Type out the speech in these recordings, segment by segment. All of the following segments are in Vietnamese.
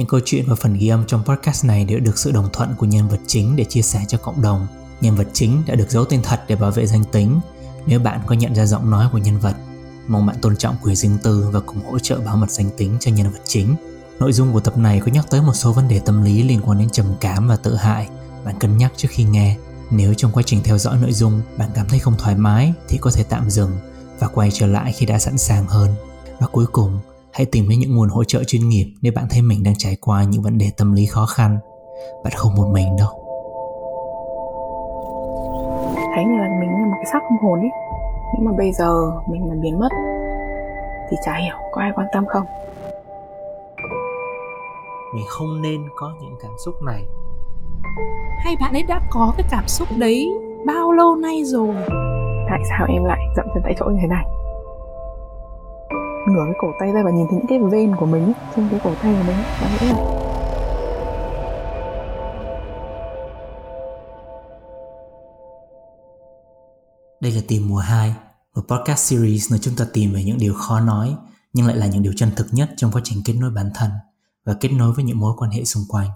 những câu chuyện và phần ghi âm trong podcast này đều được sự đồng thuận của nhân vật chính để chia sẻ cho cộng đồng. Nhân vật chính đã được giấu tên thật để bảo vệ danh tính. Nếu bạn có nhận ra giọng nói của nhân vật, mong bạn tôn trọng quyền riêng tư và cùng hỗ trợ bảo mật danh tính cho nhân vật chính. Nội dung của tập này có nhắc tới một số vấn đề tâm lý liên quan đến trầm cảm và tự hại. Bạn cân nhắc trước khi nghe. Nếu trong quá trình theo dõi nội dung bạn cảm thấy không thoải mái thì có thể tạm dừng và quay trở lại khi đã sẵn sàng hơn. Và cuối cùng, hãy tìm đến những nguồn hỗ trợ chuyên nghiệp nếu bạn thấy mình đang trải qua những vấn đề tâm lý khó khăn. Bạn không một mình đâu. Thấy như là mình như một cái xác không hồn ấy. Nhưng mà bây giờ mình mà biến mất Thì chả hiểu có ai quan tâm không. Mình không nên có những cảm xúc này. Hay bạn ấy đã có cái cảm xúc đấy bao lâu nay rồi? Tại sao em lại dậm chân tại chỗ như thế này Ngửa cái cổ tay ra và nhìn thấy những cái ven của mình Trên cái cổ tay của mình Có nghĩa là Đây là Tìm mùa 2, một podcast series nơi chúng ta tìm về những điều khó nói nhưng lại là những điều chân thực nhất trong quá trình kết nối bản thân và kết nối với những mối quan hệ xung quanh.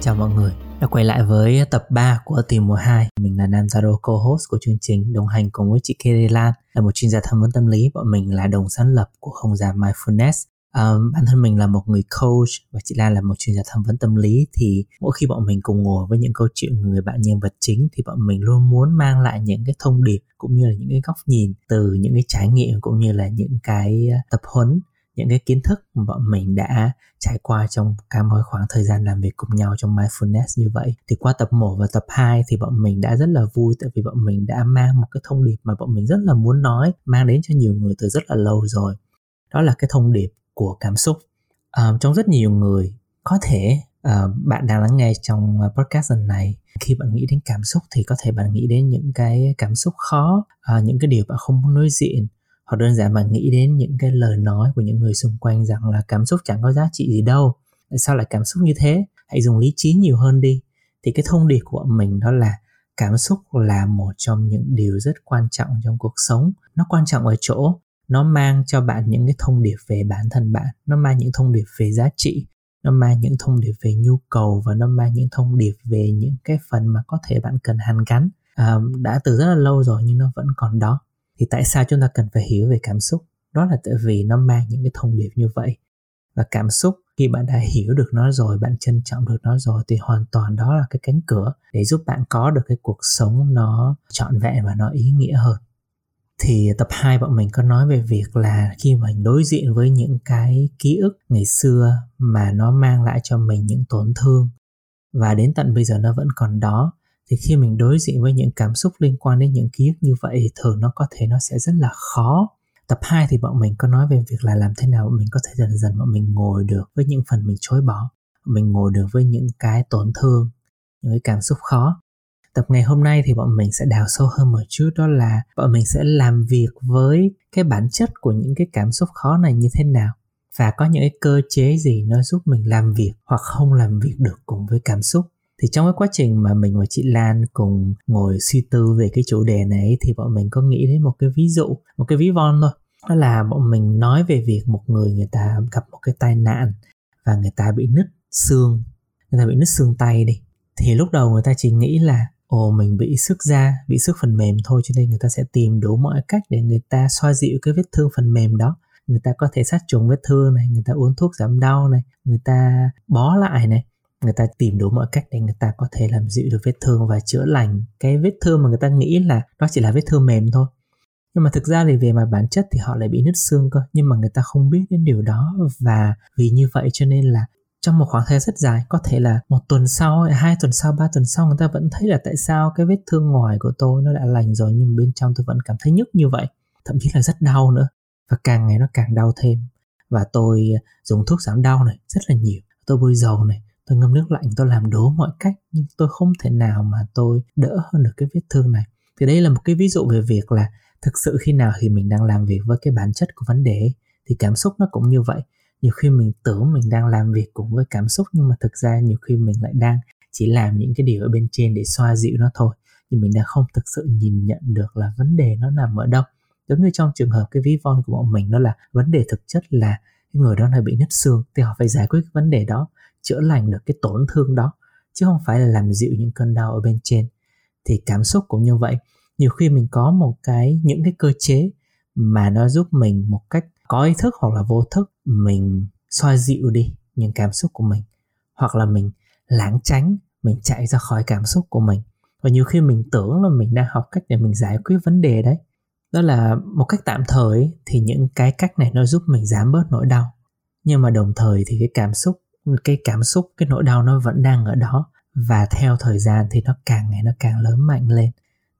Chào mọi người, đã quay lại với tập 3 của Tìm mùa 2. Mình là Nam Zaro, co-host của chương trình, đồng hành cùng với chị Kere Lan, là một chuyên gia tham vấn tâm lý. Bọn mình là đồng sáng lập của không gian Mindfulness. Um, bản thân mình là một người coach và chị Lan là một chuyên gia tham vấn tâm lý thì mỗi khi bọn mình cùng ngồi với những câu chuyện người bạn nhân vật chính thì bọn mình luôn muốn mang lại những cái thông điệp cũng như là những cái góc nhìn từ những cái trải nghiệm cũng như là những cái ờ, tập huấn những cái kiến thức mà bọn mình đã trải qua trong cả mỗi khoảng thời gian làm việc cùng nhau trong mindfulness như vậy. Thì qua tập 1 và tập 2 thì bọn mình đã rất là vui tại vì bọn mình đã mang một cái thông điệp mà bọn mình rất là muốn nói mang đến cho nhiều người từ rất là lâu rồi. Đó là cái thông điệp của cảm xúc. À, trong rất nhiều người có thể à, bạn đang lắng nghe trong podcast lần này khi bạn nghĩ đến cảm xúc thì có thể bạn nghĩ đến những cái cảm xúc khó à, những cái điều bạn không muốn nói diện hoặc đơn giản mà nghĩ đến những cái lời nói của những người xung quanh rằng là cảm xúc chẳng có giá trị gì đâu. Tại sao lại cảm xúc như thế? Hãy dùng lý trí nhiều hơn đi. Thì cái thông điệp của mình đó là cảm xúc là một trong những điều rất quan trọng trong cuộc sống. Nó quan trọng ở chỗ nó mang cho bạn những cái thông điệp về bản thân bạn nó mang những thông điệp về giá trị nó mang những thông điệp về nhu cầu và nó mang những thông điệp về những cái phần mà có thể bạn cần hàn gắn. À, đã từ rất là lâu rồi nhưng nó vẫn còn đó thì tại sao chúng ta cần phải hiểu về cảm xúc? Đó là tại vì nó mang những cái thông điệp như vậy. Và cảm xúc, khi bạn đã hiểu được nó rồi, bạn trân trọng được nó rồi, thì hoàn toàn đó là cái cánh cửa để giúp bạn có được cái cuộc sống nó trọn vẹn và nó ý nghĩa hơn. Thì tập 2 bọn mình có nói về việc là khi mình đối diện với những cái ký ức ngày xưa mà nó mang lại cho mình những tổn thương. Và đến tận bây giờ nó vẫn còn đó thì khi mình đối diện với những cảm xúc liên quan đến những ký ức như vậy thì thường nó có thể nó sẽ rất là khó. Tập 2 thì bọn mình có nói về việc là làm thế nào mình có thể dần dần bọn mình ngồi được với những phần mình chối bỏ mình ngồi được với những cái tổn thương, những cái cảm xúc khó. Tập ngày hôm nay thì bọn mình sẽ đào sâu hơn một chút, đó là bọn mình sẽ làm việc với cái bản chất của những cái cảm xúc khó này như thế nào và có những cái cơ chế gì nó giúp mình làm việc hoặc không làm việc được cùng với cảm xúc thì trong cái quá trình mà mình và chị Lan cùng ngồi suy tư về cái chủ đề này thì bọn mình có nghĩ đến một cái ví dụ, một cái ví von thôi. Đó là bọn mình nói về việc một người người ta gặp một cái tai nạn và người ta bị nứt xương, người ta bị nứt xương tay đi. Thì lúc đầu người ta chỉ nghĩ là, ồ, mình bị sức da, bị sức phần mềm thôi cho nên người ta sẽ tìm đủ mọi cách để người ta xoa dịu cái vết thương phần mềm đó. Người ta có thể sát trùng vết thương này, người ta uống thuốc giảm đau này, người ta bó lại này người ta tìm đủ mọi cách để người ta có thể làm dịu được vết thương và chữa lành. Cái vết thương mà người ta nghĩ là nó chỉ là vết thương mềm thôi. Nhưng mà thực ra thì về mặt bản chất thì họ lại bị nứt xương cơ. Nhưng mà người ta không biết đến điều đó. Và vì như vậy cho nên là trong một khoảng thời gian rất dài, có thể là một tuần sau hai tuần sau, ba tuần sau, người ta vẫn thấy là tại sao cái vết thương ngoài của tôi nó đã lành rồi nhưng bên trong tôi vẫn cảm thấy nhức như vậy. Thậm chí là rất đau nữa. Và càng ngày nó càng đau thêm. Và tôi dùng thuốc giảm đau này rất là nhiều. Tôi bôi dầu này tôi ngâm nước lạnh, tôi làm đố mọi cách, nhưng tôi không thể nào mà tôi đỡ hơn được cái vết thương này. Thì đây là một cái ví dụ về việc là thực sự khi nào thì mình đang làm việc với cái bản chất của vấn đề thì cảm xúc nó cũng như vậy. Nhiều khi mình tưởng mình đang làm việc cùng với cảm xúc, nhưng mà thực ra nhiều khi mình lại đang chỉ làm những cái điều ở bên trên để xoa dịu nó thôi. Nhưng mình đang không thực sự nhìn nhận được là vấn đề nó nằm ở đâu. Giống như trong trường hợp cái ví von của bọn mình, đó là vấn đề thực chất là cái người đó là bị nứt xương, thì họ phải giải quyết cái vấn đề đó chữa lành được cái tổn thương đó, chứ không phải là làm dịu những cơn đau ở bên trên. Thì cảm xúc cũng như vậy. Nhiều khi mình có một cái, những cái cơ chế mà nó giúp mình một cách có ý thức hoặc là vô thức, mình xoa dịu đi những cảm xúc của mình. Hoặc là mình lảng tránh, mình chạy ra khỏi cảm xúc của mình. Và nhiều khi mình tưởng là mình đang học cách để mình giải quyết vấn đề đấy. Đó là một cách tạm thời thì những cái cách này nó giúp mình giảm bớt nỗi đau. Nhưng mà đồng thời thì cái cảm xúc cái cảm xúc, cái nỗi đau nó vẫn đang ở đó. Và theo thời gian thì nó càng ngày nó càng lớn mạnh lên.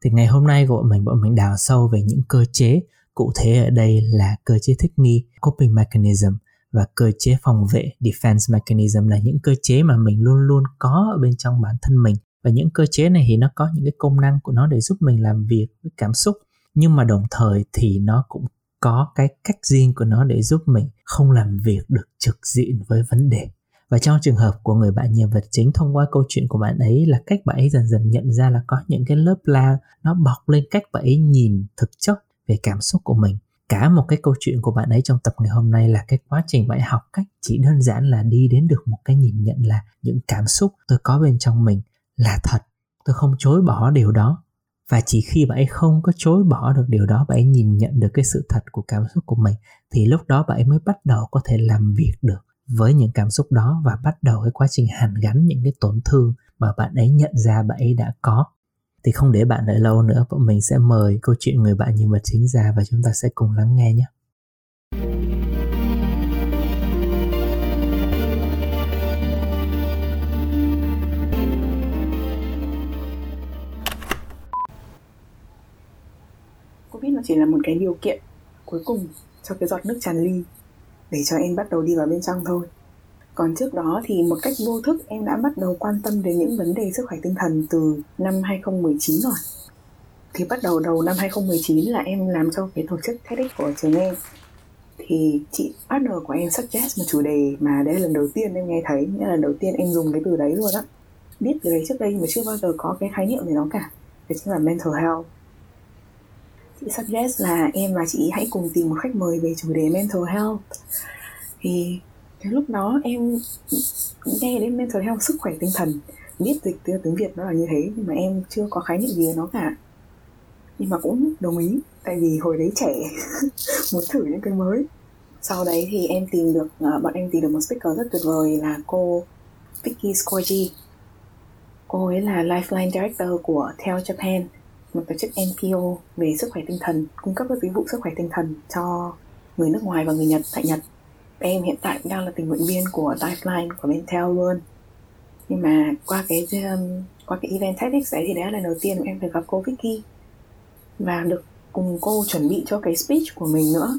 Thì ngày hôm nay của bọn mình bọn mình đào sâu về những cơ chế. Cụ thể ở đây là cơ chế thích nghi, coping mechanism và cơ chế phòng vệ, defense mechanism là những cơ chế mà mình luôn luôn có ở bên trong bản thân mình. Và những cơ chế này thì nó có những cái công năng của nó để giúp mình làm việc với cảm xúc. Nhưng mà đồng thời thì nó cũng có cái cách riêng của nó để giúp mình không làm việc được trực diện với vấn đề và trong trường hợp của người bạn nhân vật chính thông qua câu chuyện của bạn ấy là cách bạn ấy dần dần nhận ra là có những cái lớp la nó bọc lên cách bạn ấy nhìn thực chất về cảm xúc của mình. Cả một cái câu chuyện của bạn ấy trong tập ngày hôm nay là cái quá trình bạn học cách chỉ đơn giản là đi đến được một cái nhìn nhận là những cảm xúc tôi có bên trong mình là thật, tôi không chối bỏ điều đó. Và chỉ khi bạn ấy không có chối bỏ được điều đó, bạn ấy nhìn nhận được cái sự thật của cảm xúc của mình, thì lúc đó bạn ấy mới bắt đầu có thể làm việc được với những cảm xúc đó và bắt đầu cái quá trình hàn gắn những cái tổn thương mà bạn ấy nhận ra bạn ấy đã có, thì không để bạn đợi lâu nữa, bọn mình sẽ mời câu chuyện người bạn nhân vật chính ra và chúng ta sẽ cùng lắng nghe nhé. Covid nó chỉ là một cái điều kiện cuối cùng cho cái giọt nước tràn ly để cho em bắt đầu đi vào bên trong thôi. Còn trước đó thì một cách vô thức, em đã bắt đầu quan tâm đến những vấn đề sức khỏe tinh thần từ năm 2019 rồi. Thì bắt đầu đầu năm 2019 là em làm cho cái tổ chức TEDx của trường em. Thì chị partner của em suggest một chủ đề mà đây là lần đầu tiên em nghe thấy, nghĩa là lần đầu tiên em dùng cái từ đấy luôn á. Biết từ đấy trước đây mà chưa bao giờ có cái khái niệm về nó cả. Đó chính là mental health chị suggest là em và chị hãy cùng tìm một khách mời về chủ đề mental health. Thì cái lúc đó em nghe đến mental health, sức khỏe tinh thần, biết dịch từ tiếng việt nó là như thế, nhưng mà em chưa có khái niệm gì về nó cả. Nhưng mà cũng đồng ý, tại vì hồi đấy trẻ, muốn thử những cái mới. Sau đấy thì em tìm được à, bọn em tìm được một speaker rất tuyệt vời là cô Vicky Scorgi cô ấy là Lifeline Director của Tel Japan một tổ chức NPO về sức khỏe tinh thần cung cấp các dịch vụ sức khỏe tinh thần cho người nước ngoài và người Nhật tại Nhật. Em hiện tại đang là tình nguyện viên của Lifeline của bên luôn. Nhưng mà qua cái um, qua cái event TEDx đấy thì đấy là lần đầu tiên em được gặp cô Vicky. Và được cùng cô chuẩn bị cho cái speech của mình nữa.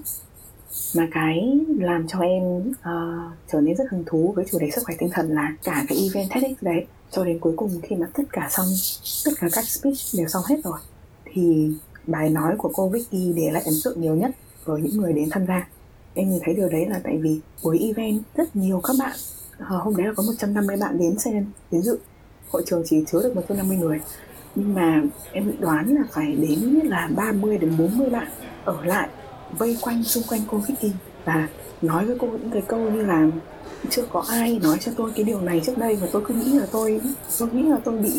Mà cái làm cho em uh, trở nên rất hứng thú với chủ đề sức khỏe tinh thần là cả cái event TEDx đấy. Cho đến cuối cùng khi mà tất cả xong tất cả các speech đều xong hết rồi thì bài nói của cô Vicky để lại ấn tượng nhiều nhất với những người đến tham gia. Em nhìn thấy điều đấy là tại vì buổi event rất nhiều các bạn à, hôm đấy là có 150 bạn đến xem. Đến dự hội trường chỉ chứa được 150 người nhưng mà em dự đoán là phải đến là 30 đến 40 bạn ở lại vây quanh xung quanh cô Vicky và nói với cô những cái câu như là chưa có ai nói cho tôi cái điều này trước đây và tôi cứ nghĩ là tôi tôi nghĩ là tôi bị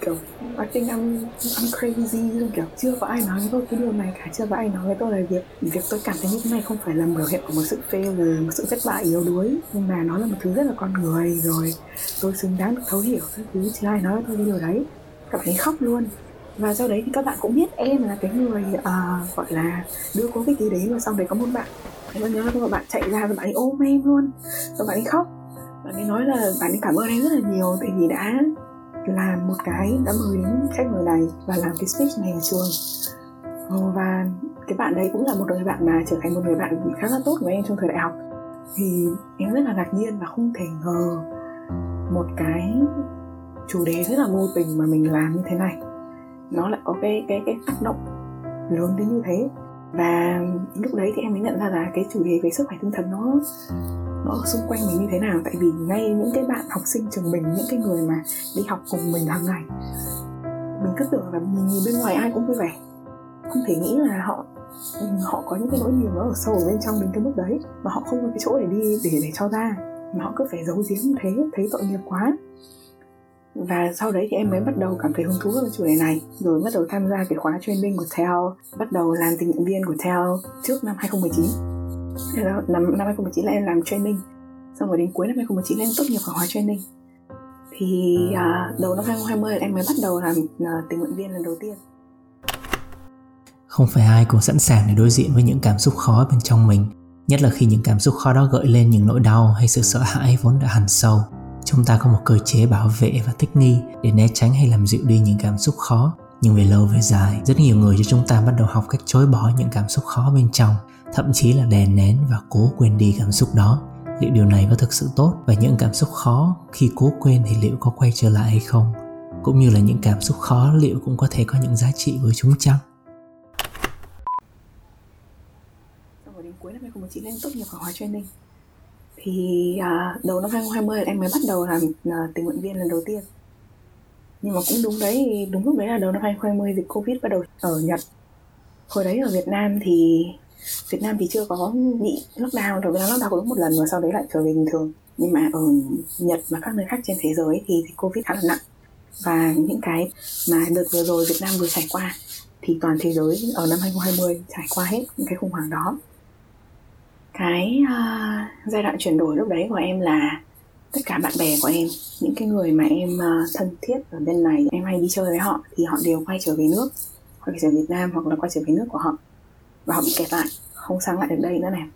kiểu I think I'm, I'm crazy kiểu chưa có ai nói với tôi cái điều này cả chưa có ai nói với tôi là việc việc tôi cảm thấy như thế này không phải là biểu hiện của một sự failure một sự thất bại yếu đuối. Nhưng mà nó là một thứ rất là con người rồi tôi xứng đáng được thấu hiểu các thứ chưa ai nói với tôi cái điều đấy. Cảm thấy khóc luôn. Và sau đấy thì các bạn cũng biết em là cái người uh, gọi là đưa cô gì đến và xong đấy có một bạn em nhớ là các bạn chạy ra và bạn ấy ôm em luôn. Và bạn ấy khóc. Bạn ấy nói là bạn ấy cảm ơn em rất là nhiều tại vì đã làm một cái, đã mời đến khách mời này và làm cái speech này ở trường. Ờ, và cái bạn đấy cũng là một người bạn mà trở thành một người bạn khá là tốt của em trong thời đại học. Thì em rất là ngạc nhiên và không thể ngờ một cái chủ đề rất là vô tình mà mình làm như thế này. Nó lại có cái cái cái tác động lớn đến như thế và lúc đấy thì em mới nhận ra là cái chủ đề về sức khỏe tinh thần nó nó ở xung quanh mình như thế nào. Tại vì ngay những cái bạn học sinh trường mình, những cái người mà đi học cùng mình hàng ngày, mình cứ tưởng là mình nhìn bên ngoài ai cũng vui vẻ. Không thể nghĩ là họ họ có những cái nỗi niềm nó ở sâu ở bên trong đến cái mức đấy, mà họ không có cái chỗ để đi, để để cho ra. Mà họ cứ phải giấu giếm thế thấy tội nghiệp quá và sau đấy thì em mới bắt đầu cảm thấy hứng thú với chủ đề này. Rồi bắt đầu tham gia cái khóa training của TEL bắt đầu làm tình nguyện viên của TEL trước năm 2019 năm, năm 2019 là em làm training. Xong rồi đến cuối năm 2019 là em tốt nghiệp khóa training. Thì à, đầu năm 2020 em mới bắt đầu làm à, tình nguyện viên lần đầu tiên. Không phải ai cũng sẵn sàng để đối diện với những cảm xúc khó bên trong mình nhất là khi những cảm xúc khó đó gợi lên những nỗi đau hay sự sợ hãi vốn đã hằn sâu chúng ta có một cơ chế bảo vệ và thích nghi để né tránh hay làm dịu đi những cảm xúc khó. Nhưng về lâu về dài, rất nhiều người cho chúng ta bắt đầu học cách chối bỏ những cảm xúc khó bên trong, thậm chí là đè nén và cố quên đi cảm xúc đó. Liệu điều này có thực sự tốt và những cảm xúc khó khi cố quên thì liệu có quay trở lại hay không? Cũng như là những cảm xúc khó, liệu cũng có thể có những giá trị với chúng chăng? Xong rồi đến cuối năm 2019 em tốt nghiệp khóa training thì à, đầu năm 2020 em mới bắt đầu làm à, tình nguyện viên lần đầu tiên. Nhưng mà cũng đúng đấy đúng lúc đấy là đầu năm 2020 dịch covid bắt đầu ở Nhật. Hồi đấy ở Việt Nam thì Việt Nam thì chưa có bị lockdown đầu tiên lockdown cũng một lần và sau đấy lại trở về bình thường. Nhưng mà ở Nhật và các nơi khác trên thế giới thì dịch covid khá là nặng. Và những cái mà đợt vừa rồi Việt Nam vừa trải qua thì toàn thế giới ở năm 2020 trải qua hết những cái khủng hoảng đó cái uh, giai đoạn chuyển đổi lúc đấy của em là tất cả bạn bè của em những cái người mà em uh, thân thiết ở bên này em hay đi chơi với họ thì họ đều quay trở về nước quay trở về Việt Nam hoặc là quay trở về nước của họ và họ bị kẹt lại không sang lại được đây nữa này.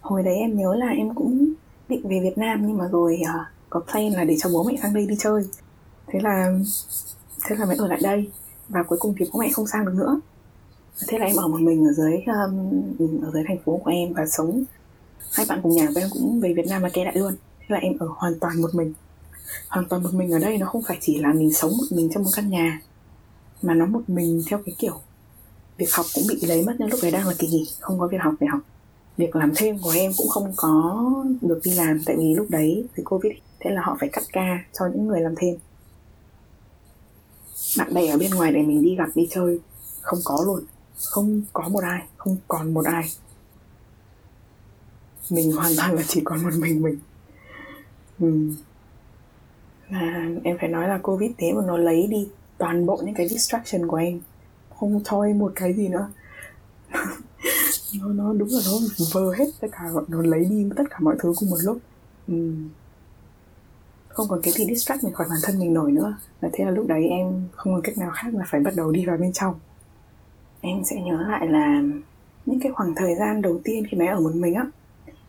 Hồi đấy em nhớ là em cũng định về Việt Nam nhưng mà rồi uh, có plan là để cho bố mẹ sang đây đi chơi. Thế là thế là mới ở lại đây và cuối cùng thì bố mẹ không sang được nữa thế là em ở một mình ở dưới um, ở dưới thành phố của em và sống hai bạn cùng nhà của em cũng về Việt Nam và kê lại luôn. Thế là em ở hoàn toàn một mình. Hoàn toàn một mình ở đây nó không phải chỉ là mình sống một mình trong một căn nhà mà nó một mình theo cái kiểu việc học cũng bị lấy mất nên lúc đấy đang là kỳ nghỉ không có việc học để học. Việc làm thêm của em cũng không có được đi làm tại vì lúc đấy thì covid thế là họ phải cắt ca cho những người làm thêm. Bạn bè ở bên ngoài để mình đi gặp đi chơi không có luôn không có một ai, không còn một ai. Mình hoàn toàn là chỉ còn một mình mình. Ừ. em phải nói là covid thế mà nó lấy đi toàn bộ những cái distraction của em. Không cho em một cái gì nữa. Nó nó đúng là nó vơ hết tất cả, nó lấy đi tất cả mọi thứ cùng một lúc. Ừ. không còn cái gì distract mình khỏi bản thân mình nổi nữa. Và thế là lúc đấy em không còn cách nào khác là phải bắt đầu đi vào bên trong em sẽ nhớ lại là những cái khoảng thời gian đầu tiên khi mà em ở một mình á.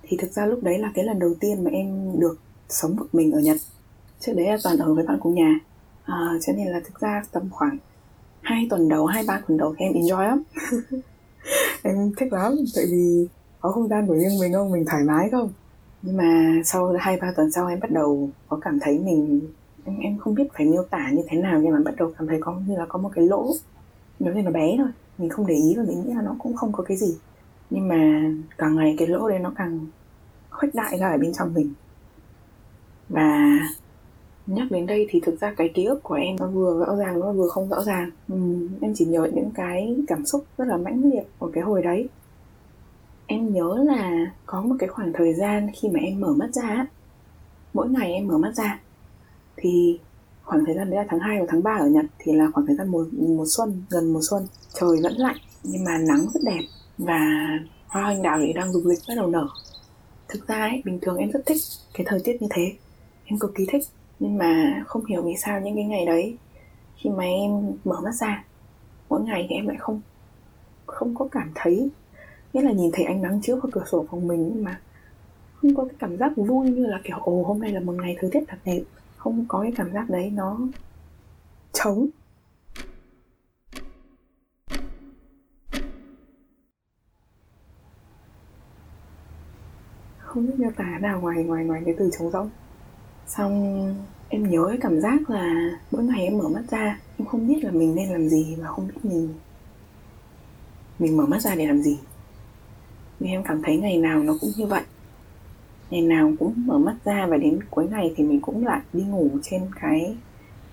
Thì thực ra lúc đấy là cái lần đầu tiên mà em được sống một mình ở Nhật. Trước đấy là toàn ở với bạn cùng nhà. À, cho nên là thực ra tầm khoảng hai tuần đầu hai ba tuần đầu thì em enjoy lắm. Em thích lắm tại vì có không gian của riêng mình không mình thoải mái không? Nhưng mà sau hai ba tuần sau em bắt đầu có cảm thấy mình em, em không biết phải miêu tả như thế nào nhưng mà bắt đầu cảm thấy có như là có một cái lỗ. Nó như nó bé thôi mình không để ý và mình nghĩ là nó cũng không có cái gì. Nhưng mà càng ngày cái lỗ đấy nó càng khuếch đại ra ở bên trong mình. Và nhắc đến đây thì thực ra cái ký ức của em nó vừa rõ ràng nó vừa không rõ ràng. Ừ, em chỉ nhớ những cái cảm xúc rất là mãnh liệt của cái hồi đấy. Em nhớ là có một cái khoảng thời gian khi mà em mở mắt ra mỗi ngày em mở mắt ra thì khoảng thời gian đấy là tháng 2 và tháng 3 ở Nhật thì là khoảng thời gian mùa, mùa xuân gần mùa xuân. Trời vẫn lạnh nhưng mà nắng rất đẹp và hoa anh đào thì đang rục dịch bắt đầu nở. Thực ra ấy bình thường em rất thích cái thời tiết như thế. Em cực kỳ thích nhưng mà không hiểu vì sao những cái ngày đấy khi mà em mở mắt ra mỗi ngày thì em lại không không có cảm thấy. Nghĩa là nhìn thấy ánh nắng chiếu vào cửa sổ phòng mình nhưng mà không có cái cảm giác vui như là kiểu ồ hôm nay là một ngày thời tiết thật đẹp không có cái cảm giác đấy nó trống. Không biết miêu tả nào ngoài ngoài ngoài cái từ trống rỗng. Xong em nhớ cái cảm giác là mỗi ngày em mở mắt ra, em không biết là mình nên làm gì và không biết mình mình mở mắt ra để làm gì. Vì em cảm thấy ngày nào nó cũng như vậy ngày nào cũng mở mắt ra và đến cuối ngày thì mình cũng lại đi ngủ trên cái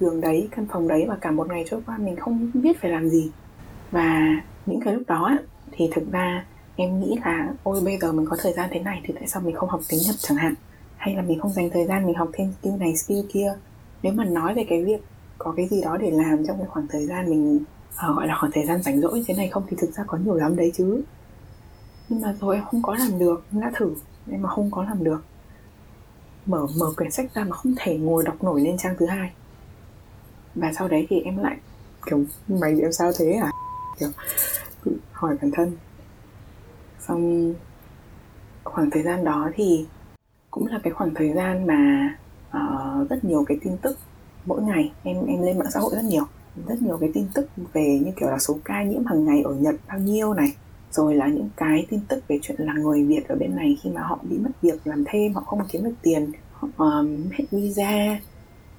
giường đấy căn phòng đấy và cả một ngày trôi qua mình không biết phải làm gì. Và những cái lúc đó thì thực ra em nghĩ là ôi bây giờ mình có thời gian thế này thì tại sao mình không học tiếng nhật chẳng hạn? Hay là mình không dành thời gian mình học thêm skill này skill kia? Nếu mà nói về cái việc có cái gì đó để làm trong cái khoảng thời gian mình uh, gọi là khoảng thời gian rảnh rỗi thế này không thì thực ra có nhiều lắm đấy chứ. Nhưng mà rồi em không có làm được em đã thử nhưng mà không có làm được. Mở mở quyển sách ra mà không thể ngồi đọc nổi lên trang thứ hai. Và sau đấy thì em lại kiểu mày em sao thế à kiểu hỏi bản thân. Xong khoảng thời gian đó thì cũng là cái khoảng thời gian mà uh, rất nhiều cái tin tức mỗi ngày em em lên mạng xã hội rất nhiều. Rất nhiều cái tin tức về như kiểu là số ca nhiễm hàng ngày ở Nhật bao nhiêu này rồi là những cái tin tức về chuyện là người Việt ở bên này khi mà họ bị mất việc làm thêm họ không kiếm được tiền họ um, hết visa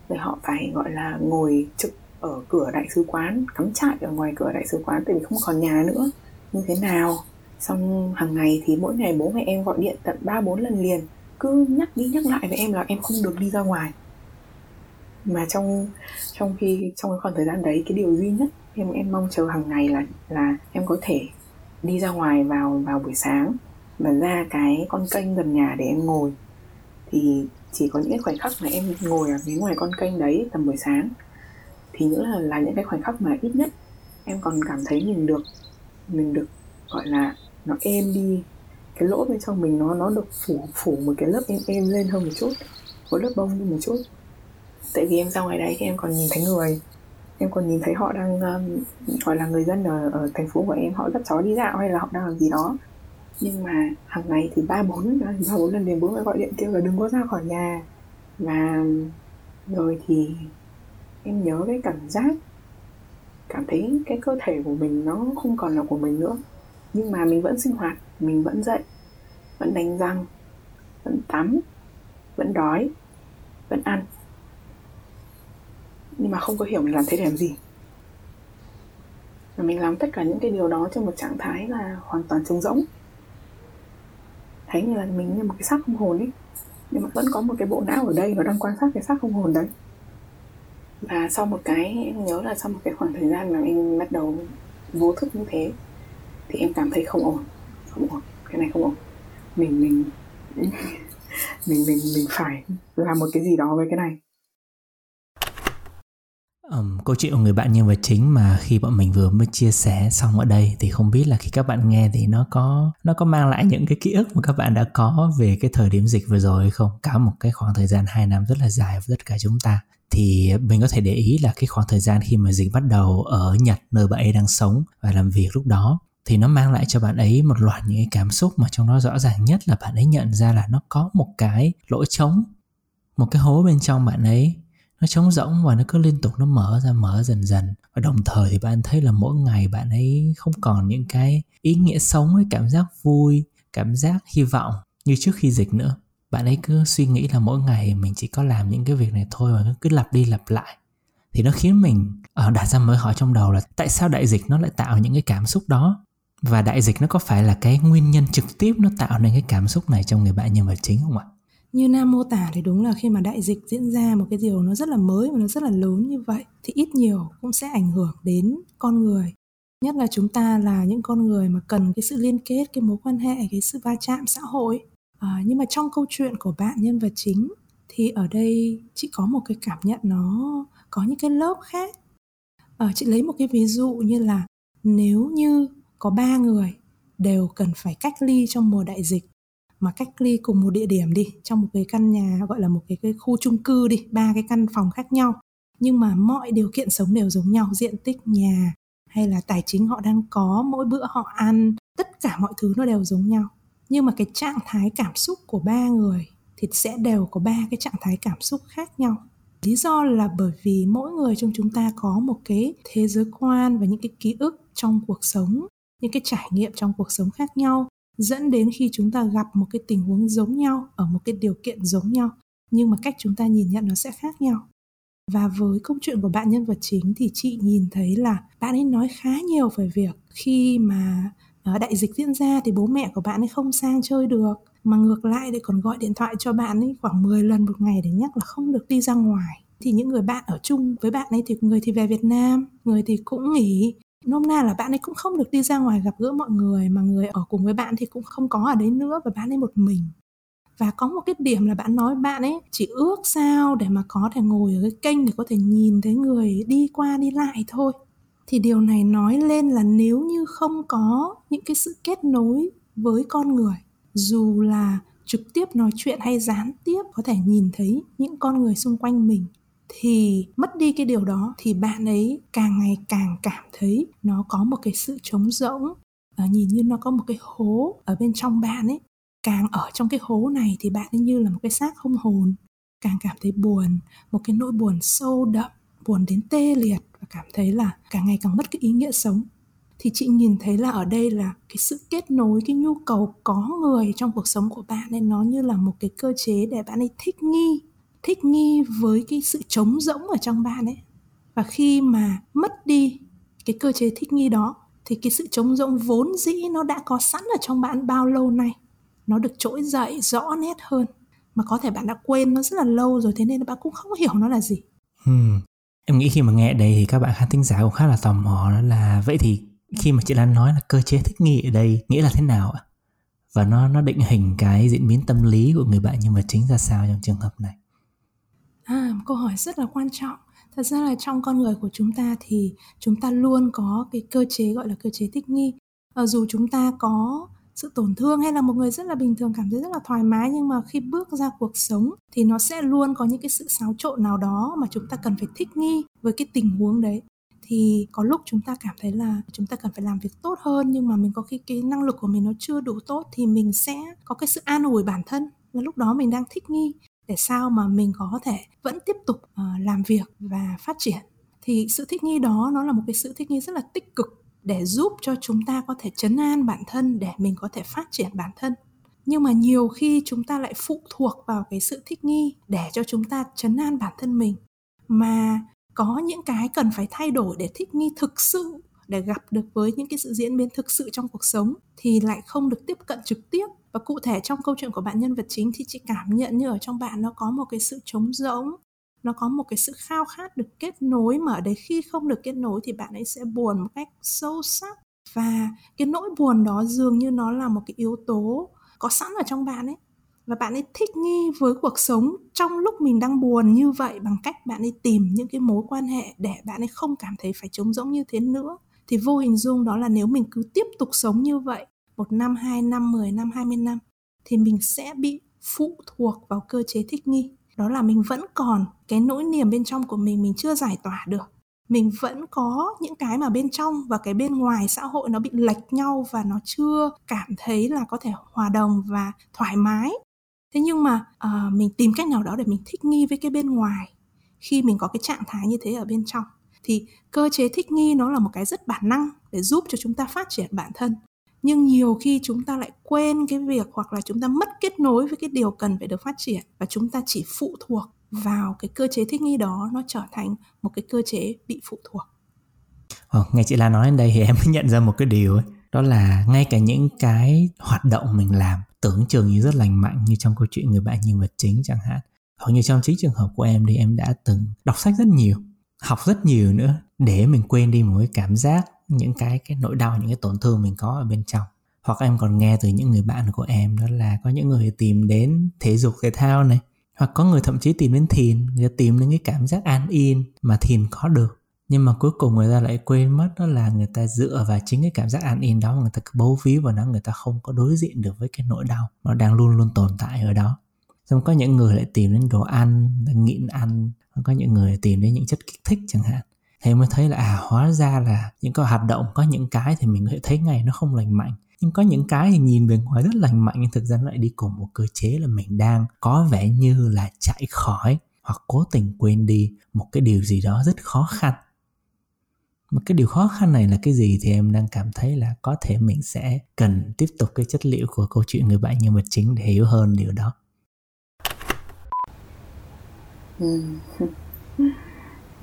rồi họ phải gọi là ngồi trực ở cửa đại sứ quán cắm trại ở ngoài cửa đại sứ quán tại vì không còn nhà nữa. Như thế nào? Xong hàng ngày thì mỗi ngày bố mẹ em gọi điện tận ba bốn lần liền cứ nhắc đi nhắc lại với em là em không được đi ra ngoài. Mà trong trong khi trong cái khoảng thời gian đấy cái điều duy nhất em em mong chờ hàng ngày là là em có thể đi ra ngoài vào vào buổi sáng và ra cái con kênh gần nhà để em ngồi. Thì chỉ có những cái khoảnh khắc mà em ngồi ở phía ngoài con kênh đấy tầm buổi sáng. Thì những là là những cái khoảnh khắc mà ít nhất em còn cảm thấy mình được mình được, gọi là, nó êm đi. Cái lỗ bên trong mình nó nó được phủ phủ một cái lớp êm êm lên hơn một chút một lớp bông đi một chút. Tại vì em ra ngoài đấy thì em còn nhìn thấy người em còn nhìn thấy họ đang um, gọi là người dân ở, ở thành phố của em họ dắt chó đi dạo hay là họ đang làm gì đó. Nhưng mà hàng ngày thì ba bốn ba bốn lần đến bố mẹ gọi điện kêu là đừng có ra khỏi nhà. Và um, rồi thì em nhớ cái cảm giác cảm thấy cái cơ thể của mình nó không còn là của mình nữa. Nhưng mà mình vẫn sinh hoạt mình vẫn dậy vẫn đánh răng vẫn tắm vẫn đói vẫn ăn nhưng mà không có hiểu mình làm thế để làm gì. Và mình làm tất cả những cái điều đó trong một trạng thái là hoàn toàn trống rỗng. Thấy như là mình như một cái xác không hồn ấy. Nhưng mà vẫn có một cái bộ não ở đây nó đang quan sát cái xác không hồn đấy. Và sau một cái, em nhớ là sau một cái khoảng thời gian mà em bắt đầu vô thức như thế, thì em cảm thấy không ổn. Không ổn, cái này không ổn. Mình mình mình mình mình phải làm một cái gì đó với cái này. Um, câu chuyện của người bạn nhân vật chính mà khi bọn mình vừa mới chia sẻ xong ở đây thì không biết là khi các bạn nghe thì nó có nó có mang lại những cái ký ức mà các bạn đã có về cái thời điểm dịch vừa rồi hay không? Cả một cái khoảng thời gian 2 năm rất là dài với tất cả chúng ta. Thì mình có thể để ý là cái khoảng thời gian khi mà dịch bắt đầu ở Nhật nơi bạn ấy đang sống và làm việc lúc đó thì nó mang lại cho bạn ấy một loạt những cái cảm xúc mà trong đó rõ ràng nhất là bạn ấy nhận ra là nó có một cái lỗ trống một cái hố bên trong bạn ấy nó trống rỗng và nó cứ liên tục nó mở ra, mở dần dần. Và đồng thời thì bạn thấy là mỗi ngày bạn ấy không còn những cái ý nghĩa sống với cảm giác vui, cảm giác hy vọng như trước khi dịch nữa. Bạn ấy cứ suy nghĩ là mỗi ngày mình chỉ có làm những cái việc này thôi và cứ lặp đi lặp lại. Thì nó khiến mình ở đặt ra mới hỏi trong đầu là tại sao đại dịch nó lại tạo những cái cảm xúc đó? Và đại dịch nó có phải là cái nguyên nhân trực tiếp nó tạo nên cái cảm xúc này trong người bạn nhân vật chính không ạ? Như Nam mô tả thì đúng là khi mà đại dịch diễn ra một cái điều nó rất là mới và nó rất là lớn như vậy thì ít nhiều cũng sẽ ảnh hưởng đến con người. Nhất là chúng ta là những con người mà cần cái sự liên kết, cái mối quan hệ, cái sự va chạm xã hội. À, nhưng mà trong câu chuyện của bạn nhân vật chính thì ở đây chị có một cái cảm nhận nó có những cái lớp khác. À, chị lấy một cái ví dụ như là nếu như có ba người đều cần phải cách ly trong mùa đại dịch mà cách ly cùng một địa điểm đi trong một cái căn nhà gọi là một cái, cái khu chung cư đi ba cái căn phòng khác nhau. Nhưng mà mọi điều kiện sống đều giống nhau diện tích nhà hay là tài chính họ đang có mỗi bữa họ ăn tất cả mọi thứ nó đều giống nhau. Nhưng mà cái trạng thái cảm xúc của ba người thì sẽ đều có ba cái trạng thái cảm xúc khác nhau. Lý do là bởi vì mỗi người trong chúng ta có một cái thế giới quan và những cái ký ức trong cuộc sống những cái trải nghiệm trong cuộc sống khác nhau dẫn đến khi chúng ta gặp một cái tình huống giống nhau, ở một cái điều kiện giống nhau, nhưng mà cách chúng ta nhìn nhận nó sẽ khác nhau. Và với câu chuyện của bạn nhân vật chính thì chị nhìn thấy là bạn ấy nói khá nhiều về việc khi mà ờ, đại dịch diễn ra thì bố mẹ của bạn ấy không sang chơi được, mà ngược lại lại còn gọi điện thoại cho bạn ấy khoảng 10 lần một ngày để nhắc là không được đi ra ngoài. Thì những người bạn ở chung với bạn ấy thì người thì về Việt Nam, người thì cũng nghỉ nôm na là bạn ấy cũng không được đi ra ngoài gặp gỡ mọi người, mà người ở cùng với bạn thì cũng không có ở đấy nữa và bạn ấy một mình. Và có một cái điểm là bạn nói bạn ấy chỉ ước sao để mà có thể ngồi ở cái kênh để có thể nhìn thấy người đi qua đi lại thôi. Thì điều này nói lên là nếu như không có những cái sự kết nối với con người, dù là trực tiếp nói chuyện hay gián tiếp có thể nhìn thấy những con người xung quanh mình thì mất đi cái điều đó thì bạn ấy càng ngày càng cảm thấy nó có một cái sự trống rỗng. À, nhìn như nó có một cái hố ở bên trong bạn ấy. Càng ở trong cái hố này thì bạn ấy như là một cái xác không hồn. Càng cảm thấy buồn một cái nỗi buồn sâu đậm buồn đến tê liệt và cảm thấy là càng ngày càng mất cái ý nghĩa sống. Thì chị nhìn thấy là ở đây là cái sự kết nối cái nhu cầu có người trong cuộc sống của bạn nên nó như là một cái cơ chế để bạn ấy thích nghi thích nghi với cái sự trống rỗng ở trong bạn ấy. Và khi mà mất đi cái cơ chế thích nghi đó, thì cái sự trống rỗng vốn dĩ nó đã có sẵn ở trong bạn bao lâu nay. Nó được trỗi dậy rõ nét hơn. Mà có thể bạn đã quên nó rất là lâu rồi, thế nên bạn cũng không hiểu nó là gì. Hmm. em nghĩ khi mà nghe đây thì các bạn khán thính giả cũng khá là tò mò đó là, vậy thì khi mà chị Lan nói là cơ chế thích nghi ở đây nghĩa là thế nào ạ? Và nó nó định hình cái diễn biến tâm lý của người bạn nhân vật chính ra sao trong trường hợp này? À một câu hỏi rất là quan trọng. Thật ra là trong con người của chúng ta thì chúng ta luôn có cái cơ chế gọi là cơ chế thích nghi. À, dù chúng ta có sự tổn thương hay là một người rất là bình thường cảm thấy rất là thoải mái nhưng mà khi bước ra cuộc sống thì nó sẽ luôn có những cái sự xáo trộn nào đó mà chúng ta cần phải thích nghi với cái tình huống đấy. Thì có lúc chúng ta cảm thấy là chúng ta cần phải làm việc tốt hơn nhưng mà mình có khi cái năng lực của mình nó chưa đủ tốt thì mình sẽ có cái sự an ủi bản thân. Là lúc đó mình đang thích nghi để sao mà mình có thể vẫn tiếp tục uh, làm việc và phát triển. Thì sự thích nghi đó nó là một cái sự thích nghi rất là tích cực để giúp cho chúng ta có thể chấn an bản thân để mình có thể phát triển bản thân. Nhưng mà nhiều khi chúng ta lại phụ thuộc vào cái sự thích nghi để cho chúng ta chấn an bản thân mình. Mà có những cái cần phải thay đổi để thích nghi thực sự để gặp được với những cái sự diễn biến thực sự trong cuộc sống thì lại không được tiếp cận trực tiếp và cụ thể trong câu chuyện của bạn nhân vật chính thì chị cảm nhận như ở trong bạn nó có một cái sự trống rỗng, nó có một cái sự khao khát được kết nối mà ở đấy khi không được kết nối thì bạn ấy sẽ buồn một cách sâu sắc. Và cái nỗi buồn đó dường như nó là một cái yếu tố có sẵn ở trong bạn ấy. Và bạn ấy thích nghi với cuộc sống trong lúc mình đang buồn như vậy bằng cách bạn ấy tìm những cái mối quan hệ để bạn ấy không cảm thấy phải trống rỗng như thế nữa. Thì vô hình dung đó là nếu mình cứ tiếp tục sống như vậy một năm, hai năm, mười năm, hai mươi năm thì mình sẽ bị phụ thuộc vào cơ chế thích nghi. Đó là mình vẫn còn cái nỗi niềm bên trong của mình mình chưa giải tỏa được. Mình vẫn có những cái mà bên trong và cái bên ngoài xã hội nó bị lệch nhau và nó chưa cảm thấy là có thể hòa đồng và thoải mái thế nhưng mà uh, mình tìm cách nào đó để mình thích nghi với cái bên ngoài khi mình có cái trạng thái như thế ở bên trong thì cơ chế thích nghi nó là một cái rất bản năng để giúp cho chúng ta phát triển bản thân nhưng nhiều khi chúng ta lại quên cái việc hoặc là chúng ta mất kết nối với cái điều cần phải được phát triển và chúng ta chỉ phụ thuộc vào cái cơ chế thích nghi đó nó trở thành một cái cơ chế bị phụ thuộc. Ờ, nghe chị La nói đến đây thì em mới nhận ra một cái điều ấy. Đó là ngay cả những cái hoạt động mình làm tưởng chừng như rất lành mạnh như trong câu chuyện người bạn nhân vật chính chẳng hạn. Hoặc như trong chính trường hợp của em thì em đã từng đọc sách rất nhiều học rất nhiều nữa để mình quên đi một cái cảm giác những cái cái nỗi đau, những cái tổn thương mình có ở bên trong. Hoặc em còn nghe từ những người bạn của em, đó là có những người tìm đến thể dục thể thao này, hoặc có người thậm chí tìm đến thiền, người ta tìm đến cái cảm giác an yên mà thiền có được. Nhưng mà cuối cùng người ta lại quên mất đó là người ta dựa vào chính cái cảm giác an yên đó mà người ta cứ bấu víu vào nó, người ta không có đối diện được với cái nỗi đau nó đang luôn luôn tồn tại ở đó. Xong có những người lại tìm đến đồ ăn nghiện ăn có những người tìm đến những chất kích thích chẳng hạn thì mới thấy là à hóa ra là những cái hoạt động, có những cái thì mình có thể thấy ngay nó không lành mạnh. Nhưng có những cái thì nhìn bề ngoài rất lành mạnh nhưng thực ra nó lại đi cùng một cơ chế là mình đang có vẻ như là chạy khỏi hoặc cố tình quên đi một cái điều gì đó rất khó khăn. Mà cái điều khó khăn này là cái gì thì em đang cảm thấy là có thể mình sẽ cần tiếp tục cái chất liệu của câu chuyện người bạn nhân vật chính để hiểu hơn điều đó. Ừ.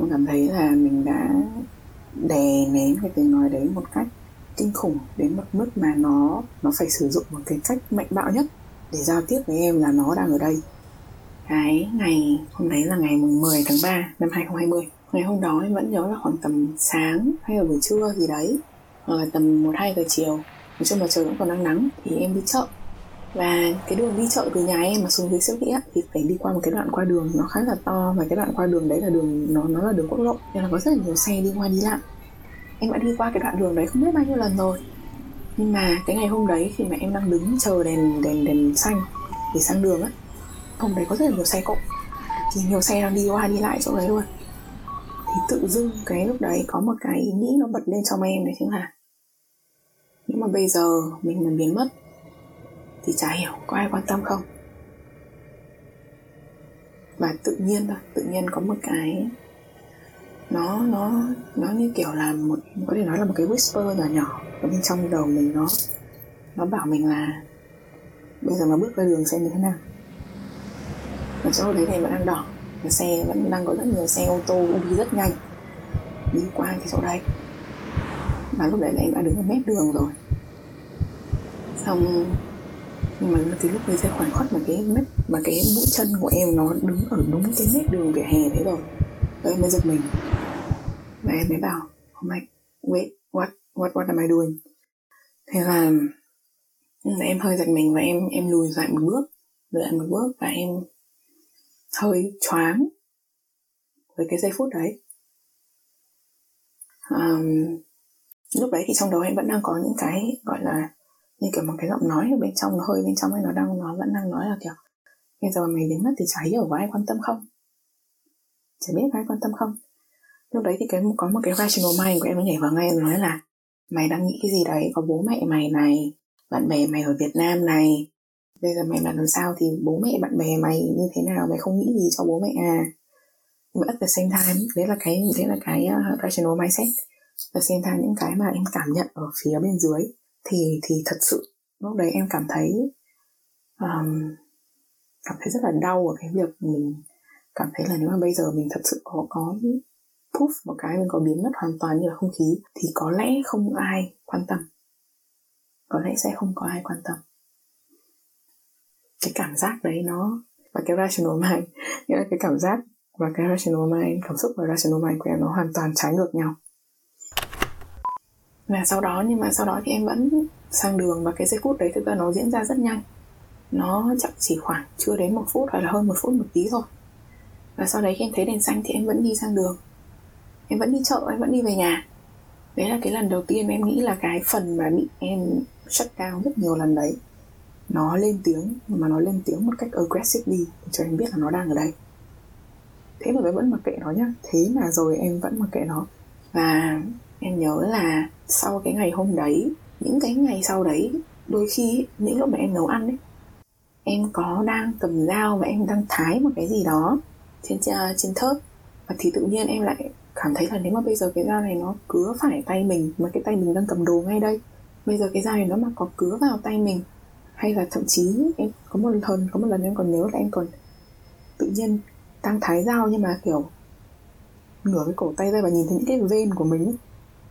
ừ. cảm thấy là mình đã đè nén cái tiếng nói đấy một cách kinh khủng đến một mức mà nó nó phải sử dụng một cái cách mạnh bạo nhất để giao tiếp với em là nó đang ở đây. Cái ngày, hôm đấy là ngày mùng 10 tháng 3 năm 2020 ngày hôm đó em vẫn nhớ là khoảng tầm sáng hay là buổi trưa gì đấy, hoặc là tầm một, hai giờ chiều. Nói chung là trời vẫn còn nắng nắng thì em đi chợ và cái đường đi chợ từ nhà em mà xuống dưới siêu thị thì phải đi qua một cái đoạn qua đường nó khá là to. Và cái đoạn qua đường đấy là đường, nó nó là đường quốc lộ. Nên là có rất là nhiều xe đi qua đi lại. Em đã đi qua cái đoạn đường đấy không biết bao nhiêu lần rồi. Nhưng mà cái ngày hôm đấy khi mà em đang đứng chờ đèn đèn đèn xanh, để sang đường á, hôm đấy có rất là nhiều xe cộ. Thì nhiều xe đang đi qua đi lại chỗ đấy luôn. Thì tự dưng cái lúc đấy có một cái ý nghĩ nó bật lên trong em đấy chính là nếu mà bây giờ mình mà biến mất thì chả hiểu có ai quan tâm không. Và tự nhiên thôi, tự nhiên có một cái, nó nó nó như kiểu là một, có thể nói là một cái whisper nhỏ nhỏ ở bên trong đầu mình, nó nó bảo mình là bây giờ mà bước ra đường xem như thế nào? Và chỗ đấy thì vẫn đang đỏ, và xe vẫn đang có rất nhiều xe ô tô đi rất nhanh, đi qua cái chỗ đây và lúc đấy là em đã đứng ở mép đường rồi. Xong nhưng mà từ lúc đấy ra khoảng khắc mà cái mép mà cái mũi chân của em nó đứng ở đúng cái mép đường vỉa hè thế rồi. Và em mới giật mình. Và em mới bảo oh my wait what what what am I doing? Thế là, là em hơi giật mình và em em lùi lại một bước lùi lại một bước và em hơi choáng với cái giây phút đấy. Um, lúc đấy thì trong đầu em vẫn đang có những cái gọi là như kiểu một cái giọng nói ở bên trong nó hơi bên trong ấy nó đang nó vẫn đang nói là kiểu bây giờ mày đến mất thì chả hiểu có ai quan tâm không? Chả biết ai quan tâm không? Lúc đấy thì cái có một cái rational mind của em nó nhảy vào ngay em nói là mày đang nghĩ cái gì đấy? Có bố mẹ mày này bạn bè mày ở Việt Nam này. Bây giờ mày làm sao thì bố mẹ bạn bè mày như thế nào? Mày không nghĩ gì cho bố mẹ à? Nhưng mà at the same time đấy là cái đấy là cái uh, rational mindset. At the same time những cái mà em cảm nhận ở phía bên dưới thì thì thật sự lúc đấy em cảm thấy um, cảm thấy rất là đau ở cái việc mình cảm thấy là nếu mà bây giờ mình thật sự có có poof một cái mình có biến mất hoàn toàn như là không khí thì có lẽ không ai quan tâm. Có lẽ sẽ không có ai quan tâm. Cái cảm giác đấy nó và cái rational mind nghĩa là cái cảm giác và cái rational mind cảm xúc và rational mind của em nó hoàn toàn trái ngược nhau và sau đó, nhưng mà sau đó thì em vẫn sang đường và cái giây phút đấy thực ra nó diễn ra rất nhanh. Nó chắc chỉ khoảng chưa đến một phút hoặc là hơn một phút một tí thôi. Và sau đấy khi em thấy đèn xanh thì em vẫn đi sang đường. Em vẫn đi chợ, em vẫn đi về nhà. Đấy là cái lần đầu tiên em nghĩ là cái phần mà bị em shut down rất nhiều lần đấy, nó lên tiếng, mà nó lên tiếng một cách aggressively cho em biết là nó đang ở đây. Thế mà em vẫn mặc kệ nó nhá. Thế mà rồi em vẫn mặc kệ nó. Và em nhớ là sau cái ngày hôm đấy, những cái ngày sau đấy, đôi khi những lúc mà em nấu ăn ấy, em có đang cầm dao và em đang thái một cái gì đó trên trên thớt. Và thì tự nhiên em lại cảm thấy là nếu mà bây giờ cái dao này nó cứa phải tay mình, mà cái tay mình đang cầm đồ ngay đây, bây giờ cái dao này nó mà có cứa vào tay mình, hay là thậm chí em có một lần, có một lần em còn nhớ là em còn tự nhiên đang thái dao nhưng mà kiểu ngửa cái cổ tay ra và nhìn thấy những cái ven của mình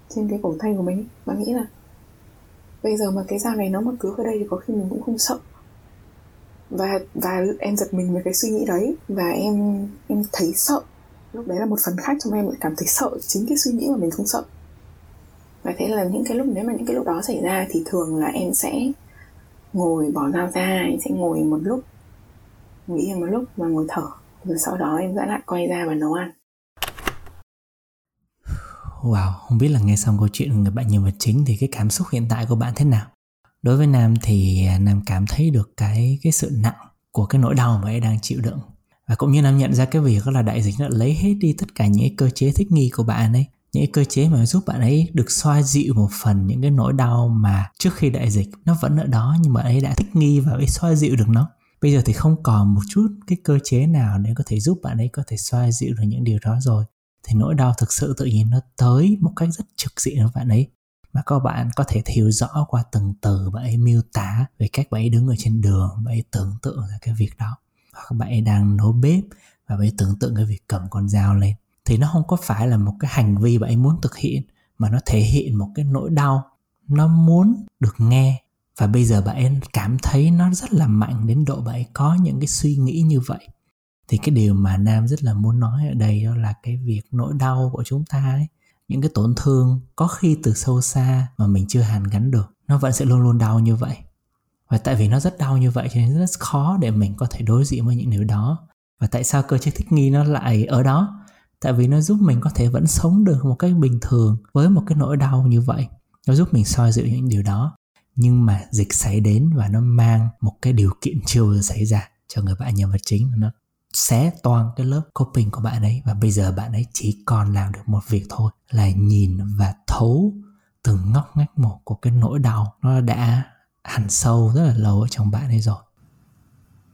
trên cái cổ tay của mình và nghĩ là bây giờ mà cái dao này nó mà cứ ở đây thì có khi mình cũng không sợ. Và và em giật mình với cái suy nghĩ đấy. Và em em thấy sợ. Lúc đấy là một phần khác trong em lại cảm thấy sợ. Chính cái suy nghĩ mà mình không sợ. Và thế là những cái lúc, nếu mà những cái lúc đó xảy ra thì thường là em sẽ ngồi bỏ dao ra, em sẽ ngồi một lúc, nghĩ một lúc và ngồi thở. Rồi sau đó em sẽ lại, quay ra và nấu ăn. Wow, không biết là nghe xong câu chuyện của người bạn nhân vật chính thì cái cảm xúc hiện tại của bạn thế nào? Đối với Nam thì à, Nam cảm thấy được cái cái sự nặng của cái nỗi đau mà ấy đang chịu đựng. Và cũng như Nam nhận ra cái việc đó là đại dịch đã lấy hết đi tất cả những cái cơ chế thích nghi của bạn ấy những cái cơ chế mà giúp bạn ấy được xoa dịu một phần những cái nỗi đau mà trước khi đại dịch nó vẫn ở đó nhưng mà ấy đã thích nghi và ấy xoa dịu được nó. Bây giờ thì không còn một chút cái cơ chế nào để có thể giúp bạn ấy có thể xoa dịu được những điều đó rồi thì nỗi đau thực sự tự nhiên nó tới một cách rất trực diện với bạn ấy. Mà các bạn có thể hiểu rõ qua từng từ bạn ấy miêu tả về cách bạn ấy đứng ở trên đường, bạn ấy tưởng tượng ra cái việc đó. Hoặc bạn ấy đang nấu bếp và bạn ấy tưởng tượng cái việc cầm con dao lên. Thì nó không có phải là một cái hành vi bạn ấy muốn thực hiện, mà nó thể hiện một cái nỗi đau nó muốn được nghe. Và bây giờ bạn ấy cảm thấy nó rất là mạnh đến độ bạn ấy có những cái suy nghĩ như vậy thì cái điều mà nam rất là muốn nói ở đây đó là cái việc nỗi đau của chúng ta ấy, những cái tổn thương có khi từ sâu xa mà mình chưa hàn gắn được, nó vẫn sẽ luôn luôn đau như vậy. Và tại vì nó rất đau như vậy cho nên rất khó để mình có thể đối diện với những điều đó. Và tại sao cơ chế thích nghi nó lại ở đó? Tại vì nó giúp mình có thể vẫn sống được một cách bình thường với một cái nỗi đau như vậy. Nó giúp mình soi dịu những điều đó. Nhưng mà dịch xảy đến và nó mang một cái điều kiện chưa bao giờ xảy ra cho người bạn nhân vật chính nó xé toang cái lớp coping của bạn ấy. Và bây giờ bạn ấy chỉ còn làm được một việc thôi, là nhìn và thấu từng ngóc ngách một của cái nỗi đau nó đã hằn sâu rất là lâu ở trong bạn ấy rồi.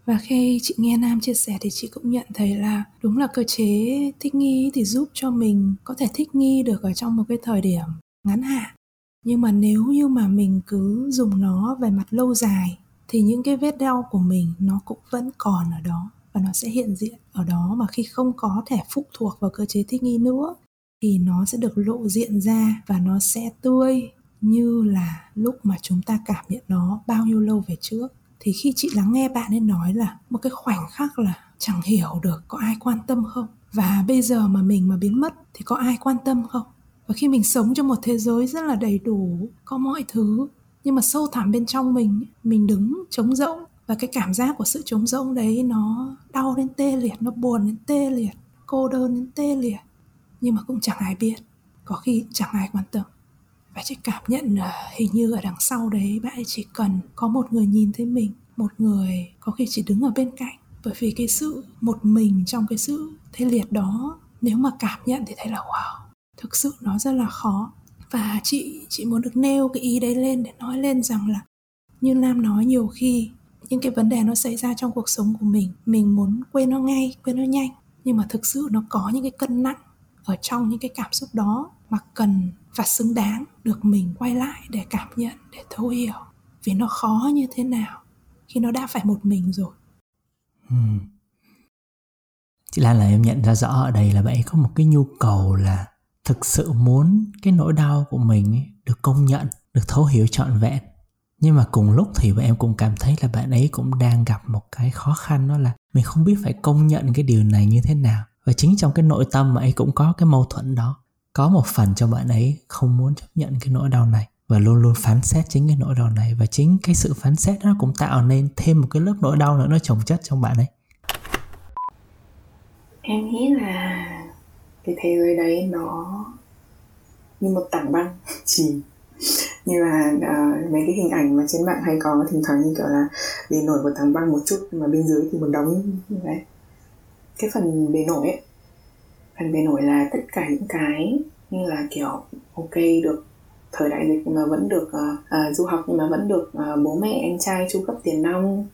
Và khi chị nghe Nam chia sẻ thì chị cũng nhận thấy là đúng là cơ chế thích nghi thì giúp cho mình có thể thích nghi được ở trong một cái thời điểm ngắn hạn. Nhưng mà nếu như mà mình cứ dùng nó về mặt lâu dài thì những cái vết đau của mình nó cũng vẫn còn ở đó và nó sẽ hiện diện ở đó. Mà khi không có thể phụ thuộc vào cơ chế thích nghi nữa, thì nó sẽ được lộ diện ra và nó sẽ tươi như là lúc mà chúng ta cảm nhận nó bao nhiêu lâu về trước. Thì khi chị lắng nghe bạn ấy nói là một cái khoảnh khắc là chẳng hiểu được có ai quan tâm không? Và bây giờ mà mình mà biến mất thì có ai quan tâm không? Và khi mình sống trong một thế giới rất là đầy đủ, có mọi thứ, nhưng mà sâu thẳm bên trong mình mình đứng trống rỗng và cái cảm giác của sự trống rỗng đấy nó đau đến tê liệt, nó buồn đến tê liệt, cô đơn đến tê liệt. Nhưng mà cũng chẳng ai biết, có khi chẳng ai quan tâm. Và chị cảm nhận là hình như ở đằng sau đấy bạn ấy chỉ cần có một người nhìn thấy mình, một người có khi chỉ đứng ở bên cạnh. Bởi vì cái sự một mình trong cái sự tê liệt đó, nếu mà cảm nhận thì thấy là, wow, thực sự nó rất là khó. Và chị chị muốn được nêu cái ý đấy lên để nói lên rằng là như Nam nói, nhiều khi những cái vấn đề nó xảy ra trong cuộc sống của mình mình muốn quên nó ngay, quên nó nhanh. Nhưng mà thực sự nó có những cái cân nặng ở trong những cái cảm xúc đó mà cần và xứng đáng được mình quay lại để cảm nhận, để thấu hiểu. Vì nó khó như thế nào khi nó đã phải một mình rồi. Hmm. chị Lan là em nhận ra rõ ở đây là bạn ấy có một cái nhu cầu là thực sự muốn cái nỗi đau của mình ấy được công nhận, được thấu hiểu trọn vẹn nhưng mà cùng lúc thì em cũng cảm thấy là bạn ấy cũng đang gặp một cái khó khăn, đó là mình không biết phải công nhận cái điều này như thế nào. Và chính trong cái nội tâm mà ấy cũng có cái mâu thuẫn đó. Có một phần cho bạn ấy không muốn chấp nhận cái nỗi đau này và luôn luôn phán xét chính cái nỗi đau này. Và chính cái sự phán xét đó cũng tạo nên thêm một cái lớp nỗi đau nữa, nó chồng chất trong bạn ấy. Em nghĩ là cái thế giới đấy nó như một tảng băng. Chìm như là uh, ờ, mấy cái hình ảnh mà trên mạng hay có thỉnh thoảng như kiểu là bề nổi của tảng băng một chút mà bên dưới thì một đống như vậy cái phần bề nổi ấy phần bề nổi là tất cả những cái như là kiểu ok được thời đại dịch mà vẫn được uh, uh, du học nhưng mà vẫn được uh, bố mẹ anh trai chu cấp tiền nong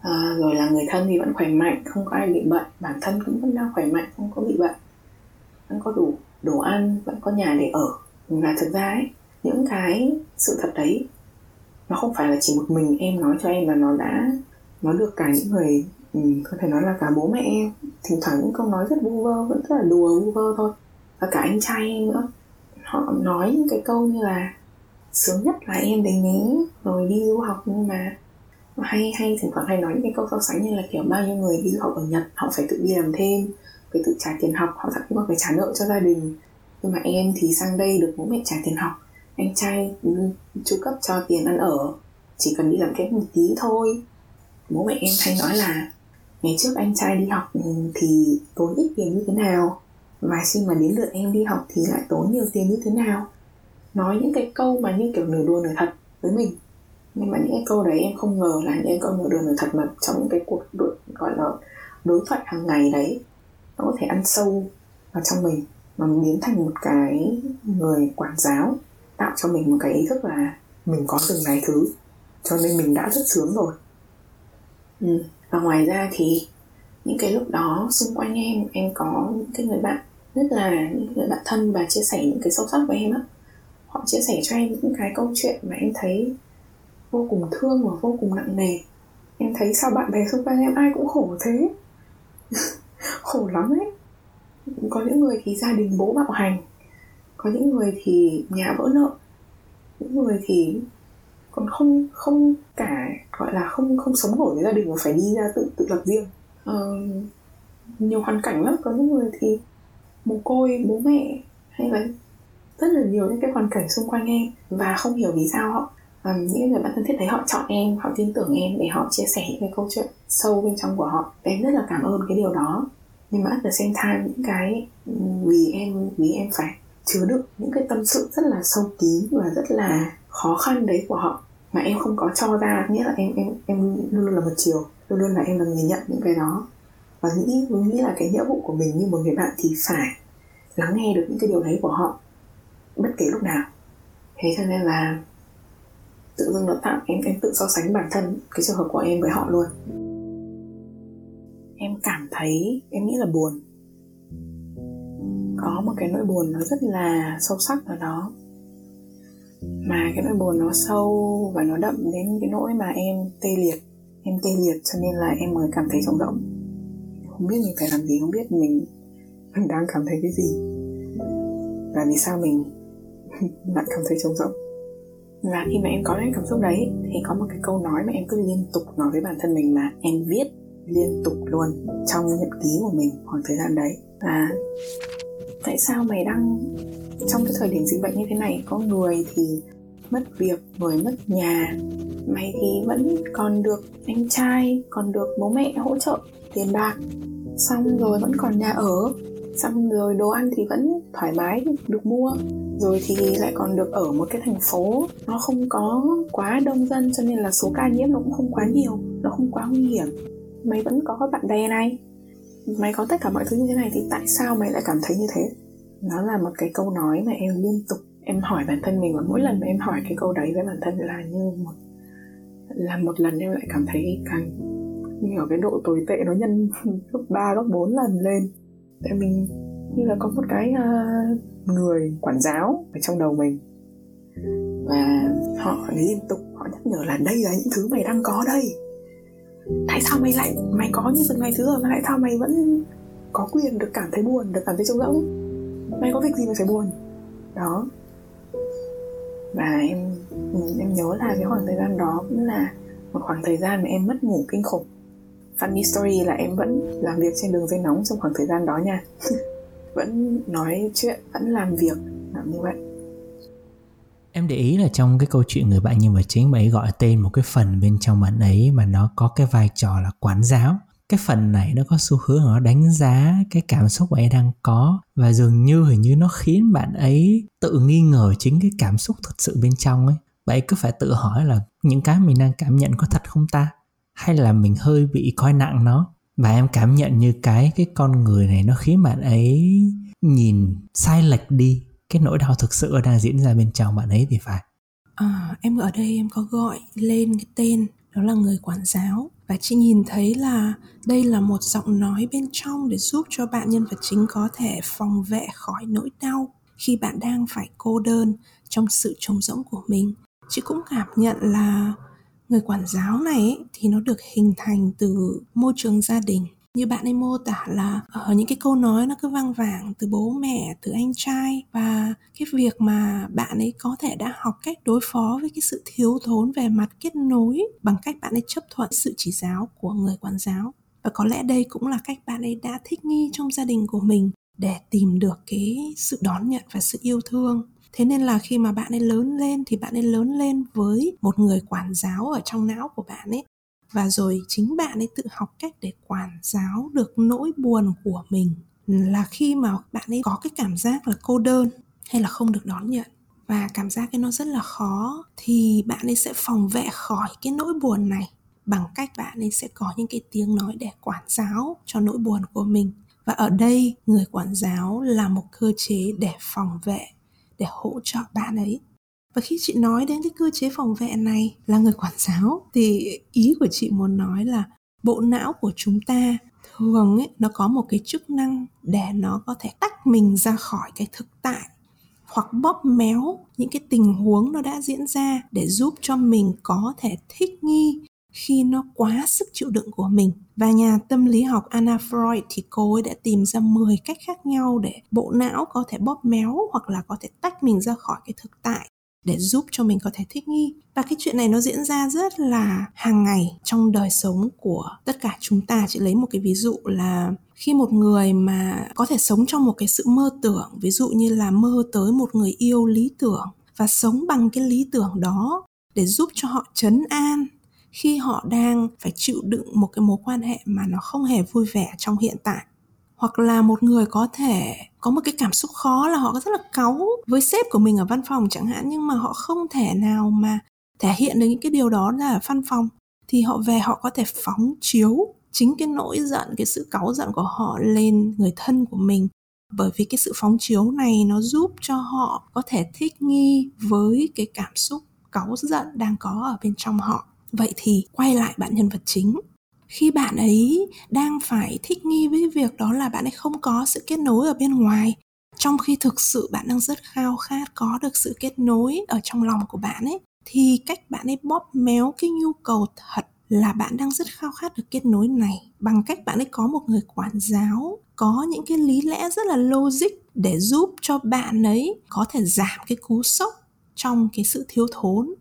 à, rồi là người thân thì vẫn khỏe mạnh không có ai bị bệnh bản thân cũng vẫn đang khỏe mạnh không có bị bệnh vẫn có đủ đồ ăn vẫn có nhà để ở. Và thực ra ấy những cái sự thật đấy. Nó không phải là chỉ một mình em nói cho em mà nó đã nó được cả những người ừ, có thể nói là cả bố mẹ em. Thỉnh thoảng những câu nói rất vu vơ vẫn rất là đùa vu vơ thôi. Và cả anh trai em nữa. Họ nói những cái câu như là sướng nhất là em đến nhé rồi đi du học nhưng mà. Hay hay thỉnh thoảng hay nói những cái câu so sánh như là kiểu bao nhiêu người đi du học ở Nhật họ phải tự đi làm thêm phải tự trả tiền học họ thậm chí còn phải trả nợ cho gia đình. Nhưng mà em thì sang đây được bố mẹ trả tiền học anh trai ừ, chu cấp cho tiền ăn ở. Chỉ cần đi làm kém một tí thôi. Bố mẹ em hay nói là ngày trước anh trai đi học ừ, thì tốn ít tiền như thế nào? Và khi mà đến lượt em đi học thì lại tốn nhiều tiền như thế nào? Nói những cái câu mà như kiểu nửa đùa nửa thật với mình. Nhưng mà những cái câu đấy em không ngờ là những cái câu nửa đùa nửa thật mà trong những cái cuộc đối, gọi là đối thoại hàng ngày đấy nó có thể ăn sâu vào trong mình. Mà biến thành một cái người quản giáo tạo cho mình một cái ý thức là mình có từng này thứ. Cho nên mình đã rất sướng rồi. Ừ. và ngoài ra thì những cái lúc đó xung quanh em em có những cái người bạn rất là những người bạn thân và chia sẻ những cái sâu sắc với em á. Họ chia sẻ cho em những cái câu chuyện mà em thấy vô cùng thương và vô cùng nặng nề. Em thấy sao bạn bè xung quanh em ai cũng khổ thế. Khổ lắm ấy. Có những người thì gia đình bố bạo hành có những người thì nhà vỡ nợ những người thì còn không không cả gọi là không không sống nổi với gia đình mà phải đi ra tự tự lập riêng. Uh, nhiều hoàn cảnh lắm có những người thì mồ côi bố mẹ hay là rất là nhiều những cái hoàn cảnh xung quanh em và không hiểu vì sao họ um, những người bạn thân thiết thấy họ chọn em họ tin tưởng em để họ chia sẻ những cái câu chuyện sâu bên trong của họ. Em rất là cảm ơn cái điều đó. Nhưng mà at the same time những cái ừ, vì em vì em phải chứa đựng những cái tâm sự rất là sâu kín và rất là khó khăn đấy của họ. Mà em không có cho ra, nghĩa là em em em luôn luôn là một chiều. Luôn luôn là em là người nhận những cái đó. Và nghĩ nghĩ là cái nghĩa vụ của mình như một người bạn thì phải lắng nghe được những cái điều đấy của họ, bất kể lúc nào. Thế cho nên là tự dưng nó tạo, em em tự so sánh bản thân, cái trường hợp của em với họ luôn. Em cảm thấy, em nghĩ là buồn có một cái nỗi buồn nó rất là sâu sắc ở đó. Mà cái nỗi buồn nó sâu và nó đậm đến cái nỗi mà em tê liệt, em tê liệt cho nên là em mới cảm thấy trống rỗng không biết mình phải làm gì, không biết mình mình đang cảm thấy cái gì. Và vì sao mình lại cảm thấy trống rỗng. Và khi mà em có những cảm xúc đấy, thì có một cái câu nói mà em cứ liên tục nói với bản thân mình mà em viết liên tục luôn trong nhật ký của mình khoảng thời gian đấy. Là tại sao mày đang, trong cái thời điểm dịch bệnh như thế này, có người thì mất việc người mất nhà, mày thì vẫn còn được anh trai, còn được bố mẹ hỗ trợ tiền bạc, xong rồi vẫn còn nhà ở, xong rồi đồ ăn thì vẫn thoải mái, được mua, rồi thì lại còn được ở một cái thành phố. Nó không có quá đông dân, cho nên là số ca nhiễm nó cũng không quá nhiều, nó không quá nguy hiểm. Mày vẫn có bạn bè này mày có tất cả mọi thứ như thế này thì tại sao mày lại cảm thấy như thế? Nó là một cái câu nói mà em liên tục em hỏi bản thân mình và mỗi lần mà em hỏi cái câu đấy với bản thân là như một là một lần em lại cảm thấy càng như ở cái độ tồi tệ nó nhân gấp ba, gấp bốn lần lên. Tại mình như là có một cái uh, người quản giáo ở trong đầu mình và họ liên tục họ nhắc nhở là đây là những thứ mày đang có đây tại sao mày lại, mày có như từng ngày thứ rồi mà tại sao mày vẫn có quyền được cảm thấy buồn, được cảm thấy trống rỗng? Mày có việc gì mà phải buồn? Đó. Và em em nhớ là cái khoảng thời gian đó cũng là một khoảng thời gian mà em mất ngủ kinh khủng. Funny story là em vẫn làm việc trên đường dây nóng trong khoảng thời gian đó nha. Vẫn nói chuyện, vẫn làm việc, làm như vậy. Em để ý là trong cái câu chuyện người bạn nhân vật chính bạn ấy gọi tên một cái phần bên trong bạn ấy mà nó có cái vai trò là quán giáo. Cái phần này nó có xu hướng nó đánh giá cái cảm xúc bạn ấy đang có và dường như hình như nó khiến bạn ấy tự nghi ngờ chính cái cảm xúc thật sự bên trong ấy. Bạn ấy cứ phải tự hỏi là những cái mình đang cảm nhận có thật không ta? Hay là mình hơi bị coi nặng nó? Và em cảm nhận như cái cái con người này nó khiến bạn ấy nhìn sai lệch đi cái nỗi đau thực sự đang diễn ra bên trong bạn ấy thì phải. À, em ở đây em có gọi lên cái tên đó là người quản giáo. Và chị nhìn thấy là đây là một giọng nói bên trong để giúp cho bạn nhân vật chính có thể phòng vệ khỏi nỗi đau khi bạn đang phải cô đơn trong sự trống rỗng của mình. Chị cũng cảm nhận là người quản giáo này ấy, thì nó được hình thành từ môi trường gia đình như bạn ấy mô tả là ở những cái câu nói nó cứ vang vẳng từ bố mẹ, từ anh trai và cái việc mà bạn ấy có thể đã học cách đối phó với cái sự thiếu thốn về mặt kết nối bằng cách bạn ấy chấp thuận sự chỉ giáo của người quản giáo. Và có lẽ đây cũng là cách bạn ấy đã thích nghi trong gia đình của mình để tìm được cái sự đón nhận và sự yêu thương. Thế nên là khi mà bạn ấy lớn lên thì bạn ấy lớn lên với một người quản giáo ở trong não của bạn ấy và rồi chính bạn ấy tự học cách để quản giáo được nỗi buồn của mình là khi mà bạn ấy có cái cảm giác là cô đơn hay là không được đón nhận. Và cảm giác cái nó rất là khó thì bạn ấy sẽ phòng vệ khỏi cái nỗi buồn này bằng cách bạn ấy sẽ có những cái tiếng nói để quản giáo cho nỗi buồn của mình. Và ở đây, người quản giáo là một cơ chế để phòng vệ, để hỗ trợ bạn ấy và khi chị nói đến cái cơ chế phòng vệ này là người quản giáo thì ý của chị muốn nói là bộ não của chúng ta thường ấy, nó có một cái chức năng để nó có thể tách mình ra khỏi cái thực tại hoặc bóp méo những cái tình huống nó đã diễn ra để giúp cho mình có thể thích nghi khi nó quá sức chịu đựng của mình. Và nhà tâm lý học Anna Freud thì cô ấy đã tìm ra 10 cách khác nhau để bộ não có thể bóp méo hoặc là có thể tách mình ra khỏi cái thực tại để giúp cho mình có thể thích nghi. Và cái chuyện này nó diễn ra rất là hàng ngày trong đời sống của tất cả chúng ta. Chị lấy một cái ví dụ là khi một người mà có thể sống trong một cái sự mơ tưởng, ví dụ như là mơ tới một người yêu lý tưởng và sống bằng cái lý tưởng đó để giúp cho họ chấn an khi họ đang phải chịu đựng một cái mối quan hệ mà nó không hề vui vẻ trong hiện tại hoặc là một người có thể có một cái cảm xúc khó là họ rất là cáu với sếp của mình ở văn phòng chẳng hạn, nhưng mà họ không thể nào mà thể hiện được những cái điều đó là ở văn phòng. Thì họ về họ có thể phóng chiếu chính cái nỗi giận, cái sự cáu giận của họ lên người thân của mình. Bởi vì cái sự phóng chiếu này nó giúp cho họ có thể thích nghi với cái cảm xúc cáu giận đang có ở bên trong họ. Vậy thì quay lại bạn nhân vật chính khi bạn ấy đang phải thích nghi với việc đó là bạn ấy không có sự kết nối ở bên ngoài, trong khi thực sự bạn đang rất khao khát có được sự kết nối ở trong lòng của bạn ấy, thì cách bạn ấy bóp méo cái nhu cầu thật là bạn đang rất khao khát được kết nối này. Bằng cách bạn ấy có một người quản giáo, có những cái lý lẽ rất là logic để giúp cho bạn ấy có thể giảm cái cú sốc trong cái sự thiếu thốn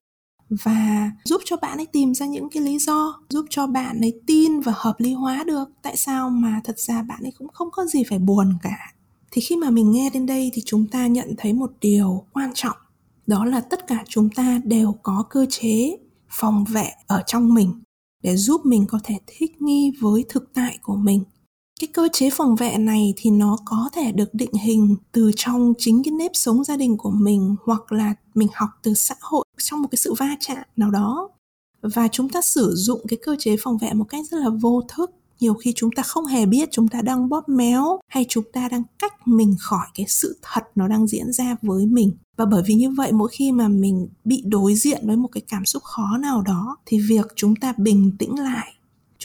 và giúp cho bạn ấy tìm ra những cái lý do, giúp cho bạn ấy tin và hợp lý hóa được. Tại sao mà thật ra bạn ấy cũng không có gì phải buồn cả? Thì khi mà mình nghe đến đây thì chúng ta nhận thấy một điều quan trọng. Đó là tất cả chúng ta đều có cơ chế phòng vệ ở trong mình để giúp mình có thể thích nghi với thực tại của mình cái cơ chế phòng vệ này thì nó có thể được định hình từ trong chính cái nếp sống gia đình của mình hoặc là mình học từ xã hội trong một cái sự va chạm nào đó. Và chúng ta sử dụng cái cơ chế phòng vệ một cách rất là vô thức. Nhiều khi chúng ta không hề biết chúng ta đang bóp méo hay chúng ta đang cách mình khỏi cái sự thật nó đang diễn ra với mình. Và bởi vì như vậy, mỗi khi mà mình bị đối diện với một cái cảm xúc khó nào đó, thì việc chúng ta bình tĩnh lại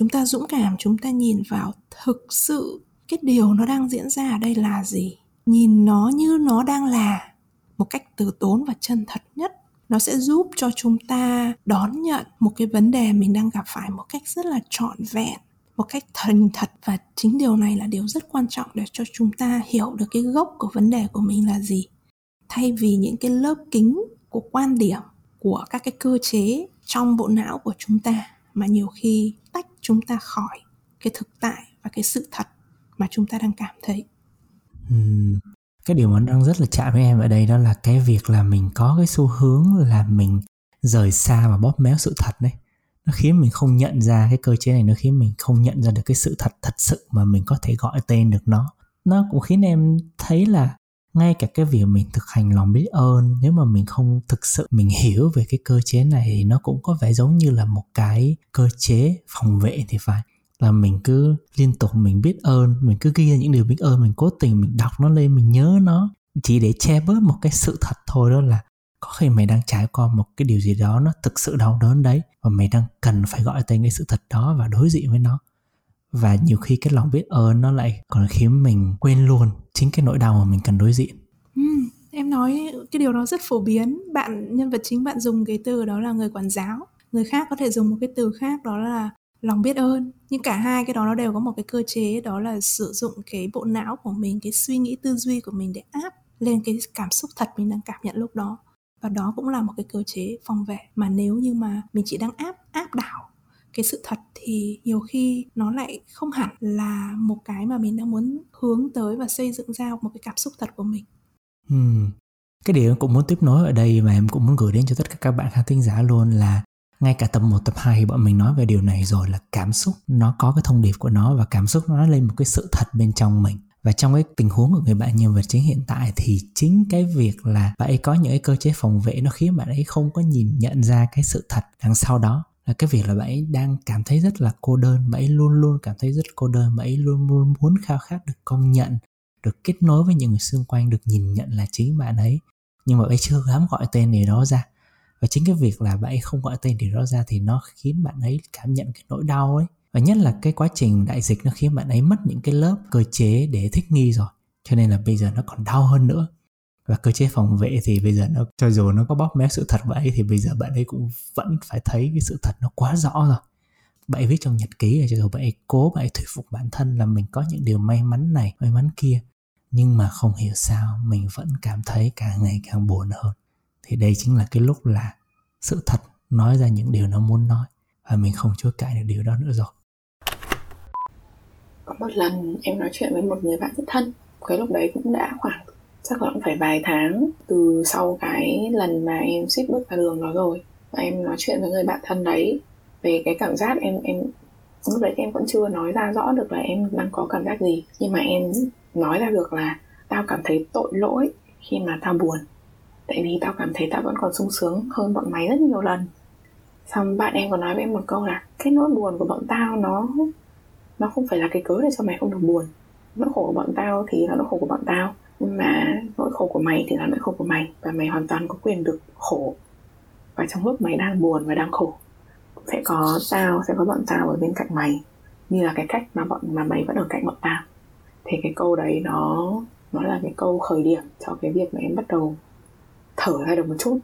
chúng ta dũng cảm, chúng ta nhìn vào thực sự cái điều nó đang diễn ra ở đây là gì? Nhìn nó như nó đang là một cách từ tốn và chân thật nhất. Nó sẽ giúp cho chúng ta đón nhận một cái vấn đề mình đang gặp phải một cách rất là trọn vẹn, một cách thành thật. Và chính điều này là điều rất quan trọng để cho chúng ta hiểu được cái gốc của vấn đề của mình là gì. Thay vì những cái lớp kính của quan điểm của các cái cơ chế trong bộ não của chúng ta, mà nhiều khi tách chúng ta khỏi cái thực tại và cái sự thật mà chúng ta đang cảm thấy. Uhm, cái điều mà đang rất là chạm với em ở đây đó là cái việc là mình có cái xu hướng là mình rời xa và bóp méo sự thật đấy. Nó khiến mình không nhận ra cái cơ chế này nó khiến mình không nhận ra được cái sự thật thật sự mà mình có thể gọi tên được nó. Nó cũng khiến em thấy là ngay cả cái việc mình thực hành lòng biết ơn, nếu mà mình không thực sự mình hiểu về cái cơ chế này thì nó cũng có vẻ giống như là một cái cơ chế phòng vệ thì phải. Là mình cứ liên tục mình biết ơn, mình cứ ghi ra những điều biết ơn, mình cố tình mình đọc nó lên, mình nhớ nó. Chỉ để che bớt một cái sự thật thôi đó là có khi mày đang trải qua một cái điều gì đó nó thực sự đau đớn đấy, và mày đang cần phải gọi tên cái sự thật đó và đối diện với nó và nhiều khi cái lòng biết ơn nó lại còn khiến mình quên luôn chính cái nỗi đau mà mình cần đối diện. Ừ, em nói cái điều đó rất phổ biến. Bạn nhân vật chính bạn dùng cái từ đó là người quản giáo. Người khác có thể dùng một cái từ khác đó là lòng biết ơn. Nhưng cả hai cái đó nó đều có một cái cơ chế đó là sử dụng cái bộ não của mình cái suy nghĩ tư duy của mình để áp lên cái cảm xúc thật mình đang cảm nhận lúc đó. Và đó cũng là một cái cơ chế phòng vệ mà nếu như mà mình chỉ đang áp áp đảo cái sự thật thì nhiều khi nó lại không hẳn là một cái mà mình đang muốn hướng tới và xây dựng ra một cái cảm xúc thật của mình. Ừ. cái điều em cũng muốn tiếp nối ở đây mà em cũng muốn gửi đến cho tất cả các bạn khán thính giả luôn là ngay cả tập 1, tập 2 thì bọn mình nói về điều này rồi là cảm xúc nó có cái thông điệp của nó và cảm xúc nó nói lên một cái sự thật bên trong mình. Và trong cái tình huống của người bạn nhân vật chính hiện tại thì chính cái việc là bạn ấy có những cái cơ chế phòng vệ nó khiến bạn ấy không có nhìn nhận ra cái sự thật đằng sau đó. Ờ, cái việc là bạn ấy đang cảm thấy rất là cô đơn bạn ấy luôn luôn cảm thấy rất cô đơn bạn ấy luôn luôn muốn khao khát được công nhận, được kết nối với những người xung quanh, được nhìn nhận là chính bạn ấy. Nhưng mà bạn ấy chưa dám gọi tên điều đó ra. Và chính cái việc là bạn ấy không gọi tên điều đó ra thì nó khiến bạn ấy cảm nhận cái nỗi đau ấy. Và nhất là cái quá trình đại dịch nó khiến bạn ấy mất những cái lớp cơ chế để thích nghi rồi. Cho nên là bây giờ nó còn đau hơn nữa và cơ chế phòng vệ thì bây giờ nó, cho dù nó có bóp méo sự thật vậy thì bây giờ bạn ấy cũng vẫn phải thấy cái sự thật nó quá rõ rồi. Bạn ấy viết trong nhật ký là cho dù bạn ấy cố bạn ấy thuyết phục bản thân là mình có những điều may mắn này, may mắn kia, nhưng mà không hiểu sao mình vẫn cảm thấy càng ngày càng buồn hơn. Thì đây chính là cái lúc là sự thật nói ra những điều nó muốn nói, và mình không chối cãi được điều đó nữa rồi. Có một lần em nói chuyện với một người bạn rất thân, cái lúc đấy cũng đã khoảng chắc là cũng phải vài tháng từ sau cái lần mà em ship bước ra đường đó rồi. Và em nói chuyện với người bạn thân đấy về cái cảm giác em em, lúc đấy em vẫn chưa nói ra rõ được là em đang có cảm giác gì. Nhưng mà em nói ra được là tao cảm thấy tội lỗi khi mà tao buồn. Tại vì tao cảm thấy tao vẫn còn sung sướng hơn bọn mày rất nhiều lần. Xong bạn em còn nói với em một câu là cái nỗi buồn của bọn tao nó nó không phải là cái cớ để cho mày không được buồn. Nỗi khổ của bọn tao thì là nỗi khổ của bọn tao nhưng mà nỗi khổ của mày thì là nỗi khổ của mày. Và mày hoàn toàn có quyền được khổ. Và trong lúc mày đang buồn và đang khổ, sẽ có tao, sẽ có bọn tao ở bên cạnh mày. Như là cái cách mà bọn, mà mày vẫn ở cạnh bọn tao. Thì cái câu đấy nó nó là cái câu khởi điểm cho cái việc mà em bắt đầu thở ra được một chút.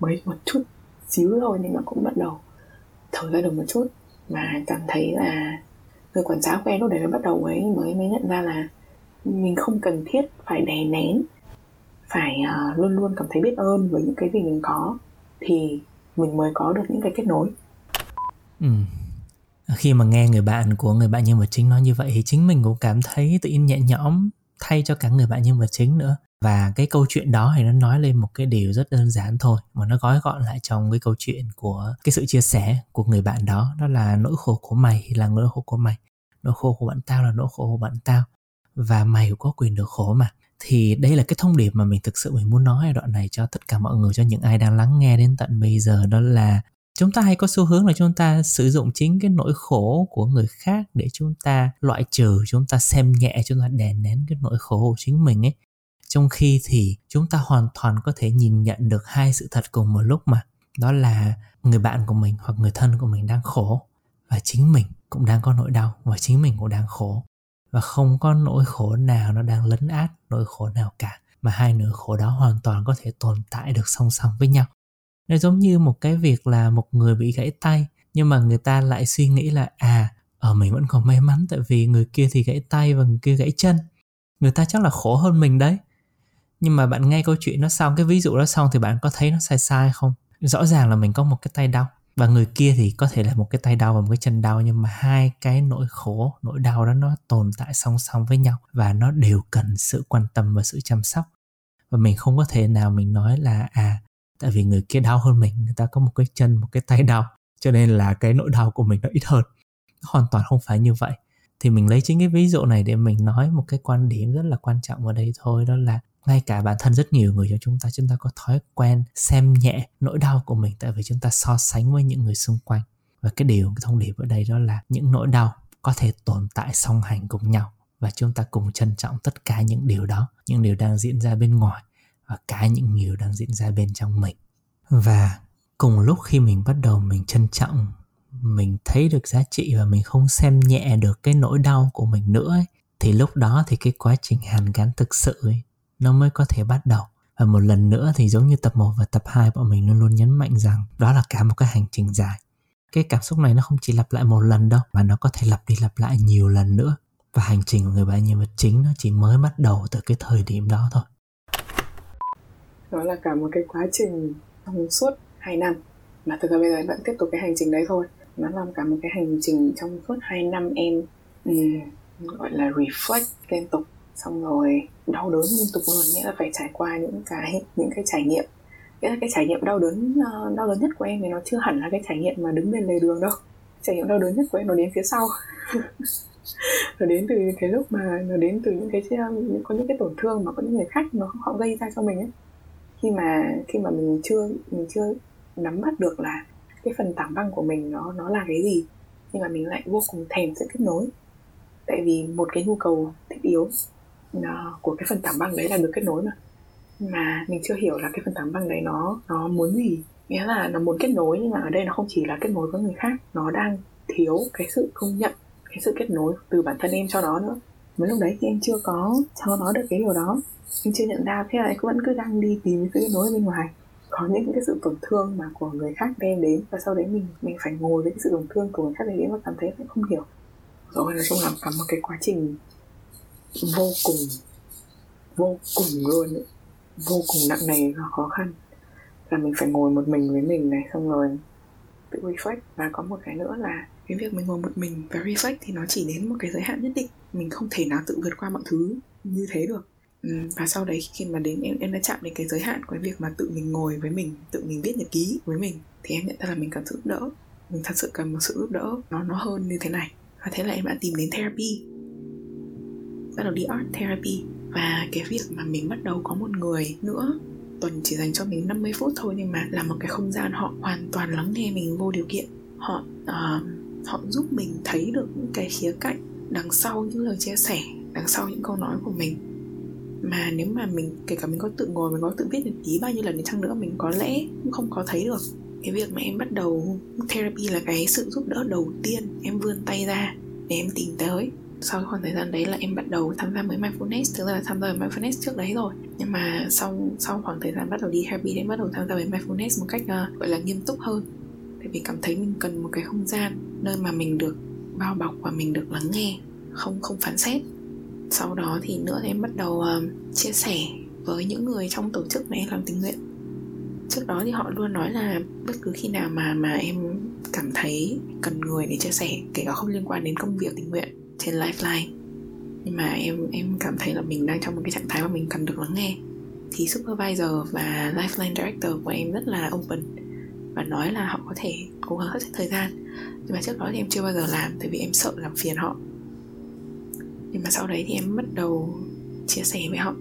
Mới một chút, xíu thôi nhưng mà cũng bắt đầu thở ra được một chút. Và cảm thấy là người quản giáo của em lúc đấy mới bắt đầu ấy, mới mới nhận ra là mình không cần thiết phải đè nén phải uh, luôn luôn cảm thấy biết ơn với những cái gì mình có thì mình mới có được những cái kết nối. Ừ. khi mà nghe người bạn của người bạn nhân vật chính nói như vậy thì chính mình cũng cảm thấy tự nhiên nhẹ nhõm thay cho cả người bạn nhân vật chính nữa. Và cái câu chuyện đó thì nó nói lên một cái điều rất đơn giản thôi mà nó gói gọn lại trong cái câu chuyện của cái sự chia sẻ của người bạn đó. Đó là nỗi khổ của mày là nỗi khổ của mày. Nỗi khổ của bạn tao là nỗi khổ của bạn tao và mày cũng có quyền được khổ mà. Thì đây là cái thông điệp mà mình thực sự mình muốn nói ở đoạn này cho tất cả mọi người, cho những ai đang lắng nghe đến tận bây giờ, đó là chúng ta hay có xu hướng là chúng ta sử dụng chính cái nỗi khổ của người khác để chúng ta loại trừ, chúng ta xem nhẹ, chúng ta đè nén cái nỗi khổ của chính mình ấy. Trong khi thì chúng ta hoàn toàn có thể nhìn nhận được hai sự thật cùng một lúc mà. Đó là người bạn của mình hoặc người thân của mình đang khổ và chính mình cũng đang có nỗi đau và chính mình cũng đang khổ và không có nỗi khổ nào nó đang lấn át nỗi khổ nào cả, mà hai nỗi khổ đó hoàn toàn có thể tồn tại được song song với nhau. Nó giống như một cái việc là một người bị gãy tay, nhưng mà người ta lại suy nghĩ là à ở mình vẫn còn may mắn tại vì người kia thì gãy tay và người kia gãy chân. Người ta chắc là khổ hơn mình đấy. Nhưng mà bạn nghe câu chuyện nó xong, cái ví dụ đó xong thì bạn có thấy nó sai sai không? Rõ ràng là mình có một cái tay đau và người kia thì có thể là một cái tay đau và một cái chân đau, nhưng mà hai cái nỗi khổ, nỗi đau đó nó tồn tại song song với nhau và nó đều cần sự quan tâm và sự chăm sóc. Và mình không có thể nào mình nói là à tại vì người kia đau hơn mình, người ta có một cái chân, một cái tay đau, cho nên là cái nỗi đau của mình nó ít hơn. Hoàn toàn không phải như vậy. Thì mình lấy chính cái ví dụ này để mình nói một cái quan điểm rất là quan trọng ở đây thôi, đó là ngay cả bản thân rất nhiều người trong chúng ta chúng ta có thói quen xem nhẹ nỗi đau của mình tại vì chúng ta so sánh với những người xung quanh. Và cái điều cái thông điệp ở đây đó là những nỗi đau có thể tồn tại song hành cùng nhau và chúng ta cùng trân trọng tất cả những điều đó những điều đang diễn ra bên ngoài và cả những điều đang diễn ra bên trong mình. Và cùng lúc khi mình bắt đầu mình trân trọng mình thấy được giá trị và mình không xem nhẹ được cái nỗi đau của mình nữa ấy, thì lúc đó thì cái quá trình hàn gắn thực sự ấy, nó mới có thể bắt đầu. Và một lần nữa thì giống như tập 1 và tập 2 bọn mình luôn luôn nhấn mạnh rằng đó là cả một cái hành trình dài. Cái cảm xúc này nó không chỉ lặp lại một lần đâu mà nó có thể lặp đi lặp lại nhiều lần nữa. Và hành trình của người bạn nhân vật chính nó chỉ mới bắt đầu từ cái thời điểm đó thôi. Đó là cả một cái quá trình trong suốt 2 năm. Mà thực ra bây giờ vẫn tiếp tục cái hành trình đấy thôi. Nó làm cả một cái hành trình trong suốt 2 năm em um, gọi là reflect liên tục xong rồi, đau đớn liên tục luôn, nghĩa là phải trải qua những cái những cái trải nghiệm. Nghĩa là cái trải nghiệm đau đớn ờ, đau đớn nhất của em thì nó chưa hẳn là cái trải nghiệm mà đứng bên lề đường đâu. Trải nghiệm đau đớn nhất của em nó đến phía sau. Nó đến từ cái lúc mà, nó đến từ những cái ờ, có những cái tổn thương mà có những người khác nó, họ gây ra cho mình ấy. Khi mà khi mà mình chưa mình chưa nắm bắt được là cái phần tảng băng của mình nó nó là cái gì, nhưng mà mình lại vô cùng thèm sự kết nối. Tại vì một cái nhu cầu thiết yếu. Ờ, của cái phần tảng băng đấy là được kết nối mà. Mà mình chưa hiểu là cái phần tảng băng đấy nó nó muốn gì. Nghĩa là nó muốn kết nối nhưng mà ở đây nó không chỉ là kết nối với người khác, nó đang thiếu cái sự công nhận, cái sự kết nối từ bản thân em cho nó nữa. Mới lúc đấy thì em chưa có cho nó được cái điều đó. Em chưa nhận ra, thế là em vẫn cứ đang đi tìm sự kết nối bên ngoài. Có những cái sự tổn thương mà của người khác đem đến và sau đấy mình mình phải ngồi với cái sự tổn thương của người khác đến và cảm thấy không hiểu. Rồi, nói chung là cả một cái quá trình vô cùng vô cùng luôn ấy. vô cùng nặng nề và khó khăn. Là mình phải ngồi một mình với mình này, xong rồi tự reflect và có một cái nữa là cái việc mình ngồi một mình và reflect thì nó chỉ đến một cái giới hạn nhất định. Mình không thể nào tự vượt qua mọi thứ như thế được. Ừ, và sau đấy khi mà đến, em em đã chạm đến cái giới hạn của cái việc mà tự mình ngồi với mình, tự mình viết nhật ký với mình, thì em nhận ra là mình cần sự giúp đỡ. Mình thật sự cần một sự giúp đỡ. Nó nó hơn như thế này. Và thế là em đã tìm đến therapy bắt đầu đi art therapy. Và cái việc mà mình bắt đầu có một người nữa tuần chỉ dành cho mình 50 phút thôi nhưng mà là một cái không gian họ hoàn toàn lắng nghe mình vô điều kiện. Họ uh, họ giúp mình thấy được những cái khía cạnh đằng sau những lời chia sẻ đằng sau những câu nói của mình. Mà nếu mà mình kể cả mình có tự ngồi mình có tự viết nhật ký bao nhiêu lần đi chăng nữa mình có lẽ cũng không có thấy được. Cái việc mà em bắt đầu therapy là cái sự giúp đỡ đầu tiên em vươn tay ra để em tìm tới sau khoảng thời gian đấy là em bắt đầu tham gia mới mindfulness thực ra là tham gia với mindfulness trước đấy rồi. Nhưng mà sau sau khoảng thời gian bắt đầu đi happy em bắt đầu tham gia với mindfulness một cách uh, gọi là nghiêm túc hơn. Tại vì cảm thấy mình cần một cái không gian nơi mà mình được bao bọc và mình được lắng nghe không không phán xét. Sau đó thì nữa thì em bắt đầu uh, chia sẻ với những người trong tổ chức mà em làm tình nguyện. Trước đó thì họ luôn nói là bất cứ khi nào mà mà em cảm thấy cần người để chia sẻ kể cả không liên quan đến công việc tình nguyện trên lifeline. Nhưng mà em em cảm thấy là mình đang trong một cái trạng thái mà mình cần được lắng nghe. Thì supervisor và lifeline director của em rất là open và nói là họ có thể cố gắng hết thời gian. Nhưng mà trước đó thì em chưa bao giờ làm tại vì em sợ làm phiền họ. Nhưng mà sau đấy thì em bắt đầu chia sẻ với họ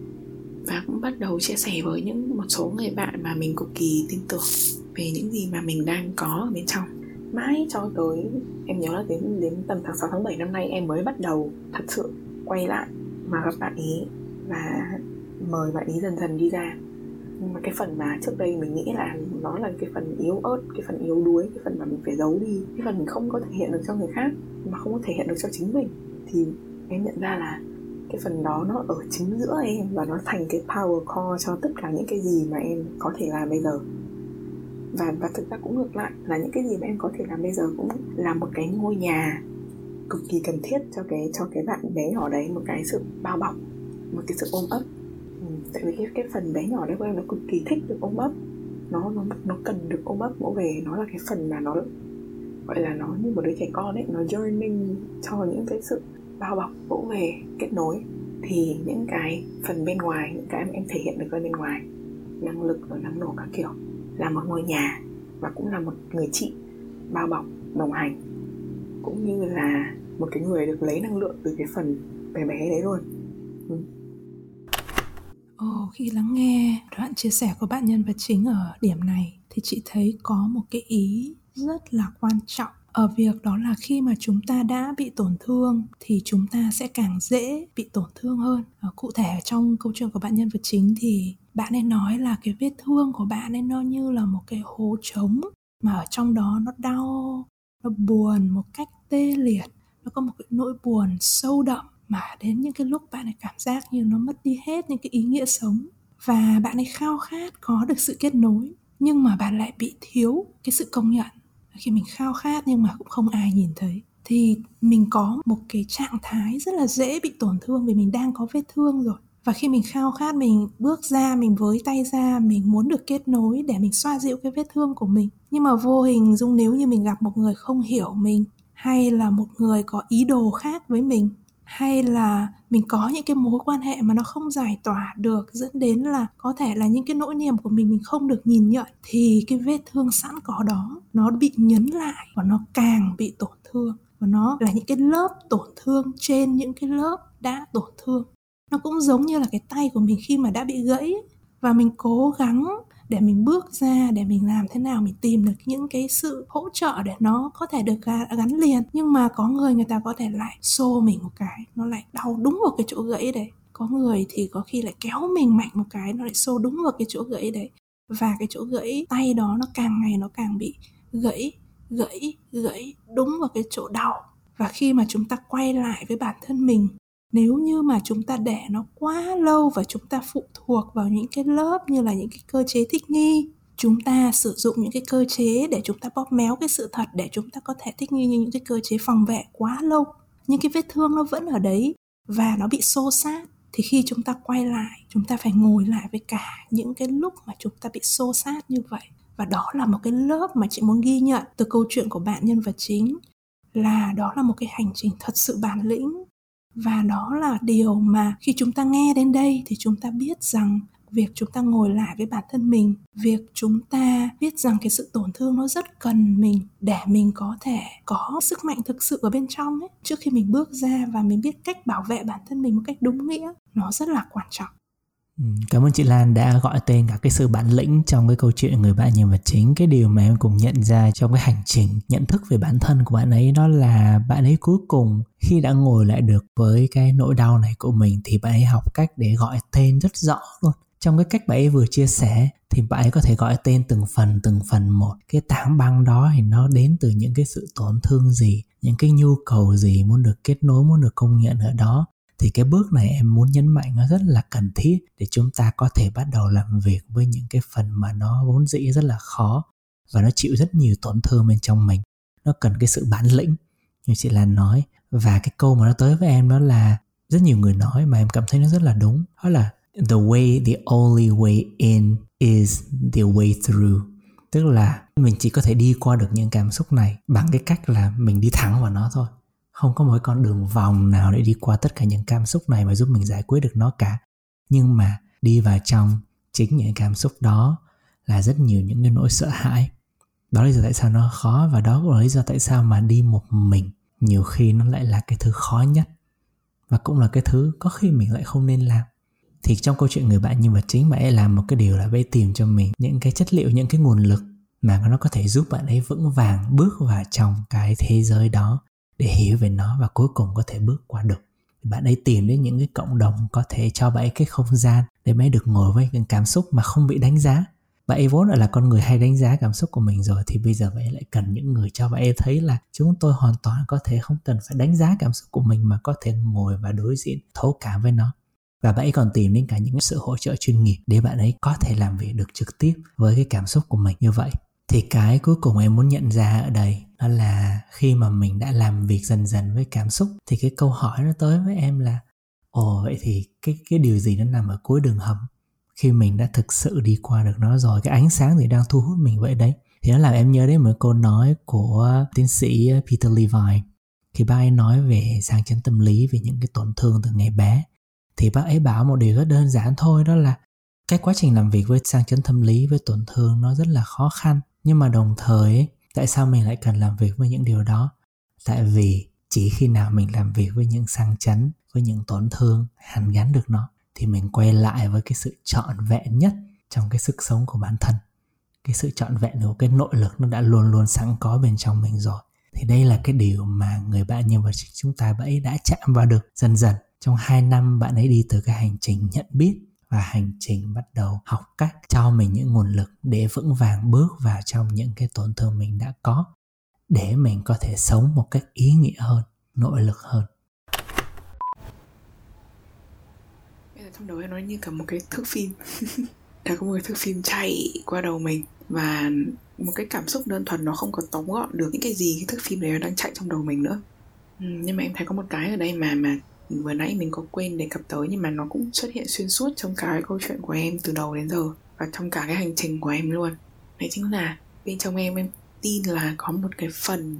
và cũng bắt đầu chia sẻ với những một số người bạn mà mình cực kỳ tin tưởng về những gì mà mình đang có ở bên trong mãi cho tới, em nhớ là đến đến tầm tháng 6 tháng 7 năm nay em mới bắt đầu thật sự quay lại mà gặp bạn ý và mời bạn ý dần dần đi ra. Nhưng mà cái phần mà trước đây mình nghĩ là nó là cái phần yếu ớt, cái phần yếu đuối, cái phần mà mình phải giấu đi, cái phần mình không có thể hiện được cho người khác, mà không có thể hiện được cho chính mình, thì em nhận ra là cái phần đó nó ở chính giữa em và nó thành cái power core cho tất cả những cái gì mà em có thể làm bây giờ và và thực ra cũng ngược lại là những cái gì mà em có thể làm bây giờ cũng là một cái ngôi nhà cực kỳ cần thiết cho cái cho cái bạn bé nhỏ đấy một cái sự bao bọc một cái sự ôm ấp. Ừ, tại vì cái cái phần bé nhỏ đấy của em nó cực kỳ thích được ôm ấp. Nó nó nó cần được ôm ấp vỗ về nó là cái phần mà nó gọi là nó như một đứa trẻ con ấy nó yearning cho những cái sự bao bọc vỗ về kết nối. Thì những cái phần bên ngoài những cái mà em thể hiện được bên ngoài năng lực và năng nổ các kiểu là một ngôi nhà và cũng là một người chị bao bọc đồng hành cũng như là một cái người được lấy năng lượng từ cái phần bé bé đấy luôn. Ừ. Ồ, khi lắng nghe đoạn chia sẻ của bạn nhân vật chính ở điểm này thì chị thấy có một cái ý rất là quan trọng. Ở việc đó là khi mà chúng ta đã bị tổn thương thì chúng ta sẽ càng dễ bị tổn thương hơn. À, cụ thể trong câu chuyện của bạn nhân vật chính thì bạn ấy nói là cái vết thương của bạn ấy nó như là một cái hố trống mà ở trong đó nó đau, nó buồn một cách tê liệt. Nó có một cái nỗi buồn sâu đậm mà đến những cái lúc bạn ấy cảm giác như nó mất đi hết những cái ý nghĩa sống. Và bạn ấy khao khát có được sự kết nối, nhưng mà bạn lại bị thiếu cái sự công nhận. Khi mình khao khát nhưng mà cũng không ai nhìn thấy, thì mình có một cái trạng thái rất là dễ bị tổn thương vì mình đang có vết thương rồi và khi mình khao khát, mình bước ra, mình với tay ra, mình muốn được kết nối để mình xoa dịu cái vết thương của mình. Nhưng mà vô hình dung nếu như mình gặp một người không hiểu mình, hay là một người có ý đồ khác với mình, hay là mình có những cái mối quan hệ mà nó không giải tỏa được, dẫn đến là có thể là những cái nỗi niềm của mình mình không được nhìn nhận, thì cái vết thương sẵn có đó nó bị nhấn lại và nó càng bị tổn thương. Và nó là những cái lớp tổn thương trên những cái lớp đã tổn thương nó cũng giống như là cái tay của mình khi mà đã bị gãy và mình cố gắng để mình bước ra, để mình làm thế nào mình tìm được những cái sự hỗ trợ để nó có thể được gắn liền. Nhưng mà có người người ta có thể lại xô mình một cái, nó lại đau đúng vào cái chỗ gãy đấy. Có người thì có khi lại kéo mình mạnh một cái, nó lại xô đúng vào cái chỗ gãy đấy. Và cái chỗ gãy tay đó nó càng ngày nó càng bị gãy gãy gãy đúng vào cái chỗ đau. Và khi mà chúng ta quay lại với bản thân mình nếu như mà chúng ta để nó quá lâu và chúng ta phụ thuộc vào những cái lớp như là những cái cơ chế thích nghi, chúng ta sử dụng những cái cơ chế để chúng ta bóp méo cái sự thật để chúng ta có thể thích nghi như những cái cơ chế phòng vệ quá lâu, những cái vết thương nó vẫn ở đấy và nó bị xô sát, thì khi chúng ta quay lại, chúng ta phải ngồi lại với cả những cái lúc mà chúng ta bị xô sát như vậy. Và đó là một cái lớp mà chị muốn ghi nhận từ câu chuyện của bạn nhân vật chính, là đó là một cái hành trình thật sự bản lĩnh và đó là điều mà khi chúng ta nghe đến đây thì chúng ta biết rằng việc chúng ta ngồi lại với bản thân mình, việc chúng ta biết rằng cái sự tổn thương nó rất cần mình để mình có thể có sức mạnh thực sự ở bên trong ấy. Trước khi mình bước ra và mình biết cách bảo vệ bản thân mình một cách đúng nghĩa, nó rất là quan trọng. Ừ, cảm ơn chị Lan đã gọi tên cả cái sự bản lĩnh trong cái câu chuyện người bạn nhân vật chính. Cái điều mà em cùng nhận ra trong cái hành trình nhận thức về bản thân của bạn ấy đó là bạn ấy cuối cùng khi đã ngồi lại được với cái nỗi đau này của mình thì bạn ấy học cách để gọi tên rất rõ luôn. Trong cái cách bạn ấy vừa chia sẻ thì bạn ấy có thể gọi tên từng phần từng phần một. Cái tảng băng đó thì nó đến từ những cái sự tổn thương gì, những cái nhu cầu gì muốn được kết nối, muốn được công nhận ở đó thì cái bước này em muốn nhấn mạnh nó rất là cần thiết để chúng ta có thể bắt đầu làm việc với những cái phần mà nó vốn dĩ rất là khó và nó chịu rất nhiều tổn thương bên trong mình. Nó cần cái sự bản lĩnh, như chị Lan nói. Và cái câu mà nó tới với em đó là rất nhiều người nói mà em cảm thấy nó rất là đúng. Đó là, the way, the only way in is the way through. Tức là mình chỉ có thể đi qua được những cảm xúc này bằng cái cách là mình đi thẳng vào nó thôi không có một con đường vòng nào để đi qua tất cả những cảm xúc này và giúp mình giải quyết được nó cả. Nhưng mà đi vào trong chính những cảm xúc đó là rất nhiều những cái nỗi sợ hãi. Đó là lý do tại sao nó khó và đó cũng là lý do tại sao mà đi một mình nhiều khi nó lại là cái thứ khó nhất và cũng là cái thứ có khi mình lại không nên làm. Thì trong câu chuyện người bạn nhân vật chính bạn ấy làm một cái điều là bạn tìm cho mình những cái chất liệu, những cái nguồn lực mà nó có thể giúp bạn ấy vững vàng bước vào trong cái thế giới đó để hiểu về nó và cuối cùng có thể bước qua được. Bạn ấy tìm đến những cái cộng đồng có thể cho bạn ấy cái không gian để bạn ấy được ngồi với những cảm xúc mà không bị đánh giá. Bạn ấy vốn là con người hay đánh giá cảm xúc của mình rồi thì bây giờ bạn ấy lại cần những người cho bạn ấy thấy là chúng tôi hoàn toàn có thể không cần phải đánh giá cảm xúc của mình mà có thể ngồi và đối diện, thấu cảm với nó. Và bạn ấy còn tìm đến cả những sự hỗ trợ chuyên nghiệp để bạn ấy có thể làm việc được trực tiếp với cái cảm xúc của mình. Như vậy, thì cái cuối cùng em muốn nhận ra ở đây đó là khi mà mình đã làm việc dần dần với cảm xúc, thì cái câu hỏi nó tới với em là, ồ, vậy thì cái cái điều gì nó nằm ở cuối đường hầm? Khi mình đã thực sự đi qua được nó rồi, cái ánh sáng thì đang thu hút mình vậy đấy. Thì nó làm em nhớ đến một câu nói của tiến sĩ Peter Levine. Khi bác ấy nói về sang chấn tâm lý, về những cái tổn thương từ ngày bé, thì bác ấy bảo một điều rất đơn giản thôi, đó là cái quá trình làm việc với sang chấn tâm lý, với tổn thương nó rất là khó khăn. Nhưng mà đồng thời tại sao mình lại cần làm việc với những điều đó? Tại vì chỉ khi nào mình làm việc với những sang chấn, với những tổn thương, hàn gắn được nó, thì mình quay lại với cái sự trọn vẹn nhất trong cái sức sống của bản thân. Cái sự trọn vẹn của cái nội lực nó đã luôn luôn sẵn có bên trong mình rồi. Thì đây là cái điều mà người bạn nhân vật chúng ta ấy đã chạm vào được dần dần. Trong hai năm bạn ấy đi từ cái hành trình nhận biết và hành trình bắt đầu học cách cho mình những nguồn lực để vững vàng bước vào trong những cái tổn thương mình đã có để mình có thể sống một cách ý nghĩa hơn nội lực hơn. Trong đầu em nói như cả một cái thước phim. Đã có một cái thước phim chạy qua đầu mình và một cái cảm xúc đơn thuần nó không có tóm gọn được những cái gì cái thước phim này đang chạy trong đầu mình nữa. Ừ, nhưng mà em thấy có một cái ở đây mà mà vừa nãy mình có quên đề cập tới nhưng mà nó cũng xuất hiện xuyên suốt trong cái câu chuyện của em từ đầu đến giờ và trong cả cái hành trình của em luôn. Đấy chính là bên trong em em tin là có một cái phần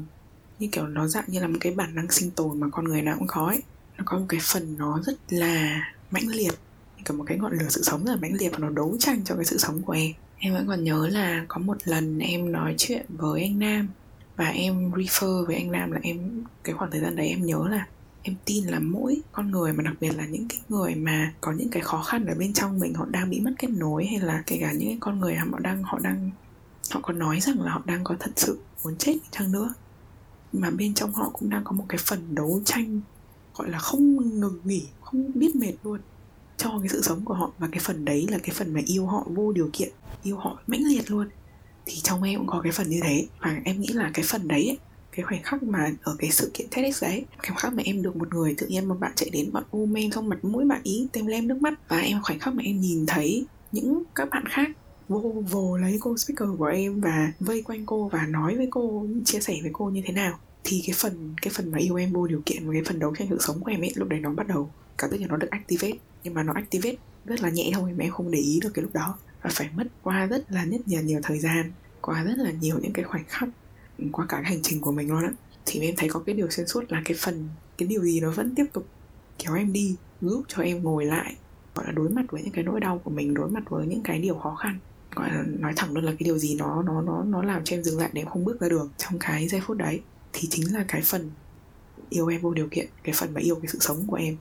như kiểu nó dạng như là một cái bản năng sinh tồn mà con người nào cũng có ấy. Nó có một cái phần nó rất là mãnh liệt, như kiểu một cái ngọn lửa sự sống rất là mãnh liệt và nó đấu tranh cho cái sự sống của em. Em vẫn còn nhớ là có một lần em nói chuyện với anh nam và em refer với anh nam là em, cái khoảng thời gian đấy em nhớ là em tin là mỗi con người mà đặc biệt là những cái người mà có những cái khó khăn ở bên trong mình họ đang bị mất kết nối hay là kể cả những cái con người họ đang họ đang họ có nói rằng là họ đang có thật sự muốn chết chăng nữa. Mà bên trong họ cũng đang có một cái phần đấu tranh gọi là không ngừng nghỉ không biết mệt luôn cho cái sự sống của họ. Và cái phần đấy là cái phần mà yêu họ vô điều kiện yêu họ mãnh liệt luôn. Thì trong em cũng có cái phần như thế. Và em nghĩ là cái phần đấy ấy, cái khoảnh khắc mà ở cái sự kiện TEDx đấy. Khoảnh khắc mà em được một người tự nhiên một bạn chạy đến bạn ôm em xong mặt mũi bạn ý tem lem nước mắt. Và em khoảnh khắc mà em nhìn thấy những các bạn khác vô vồ lấy cô speaker của em và vây quanh cô và nói với cô, chia sẻ với cô như thế nào. Thì cái phần cái phần mà yêu em vô điều kiện và cái phần đấu tranh sự sống của em ấy, lúc đấy nó bắt đầu cả tất là nó được activate. Nhưng mà nó activate rất là nhẹ thôi, mà em không để ý được cái lúc đó. Và phải mất qua rất là nhất nhiều nhiều thời gian, qua rất là nhiều những cái khoảnh khắc qua cả cái hành trình của mình luôn á, thì em thấy có cái điều xuyên suốt là cái phần, cái điều gì nó vẫn tiếp tục kéo em đi, giúp cho em ngồi lại, gọi là đối mặt với những cái nỗi đau của mình, đối mặt với những cái điều khó khăn. Gọi là nói thẳng luôn là cái điều gì nó nó nó nó làm cho em dừng lại để em không bước ra đường. Trong cái giây phút đấy thì chính là cái phần yêu em vô điều kiện, cái phần mà yêu cái sự sống của em,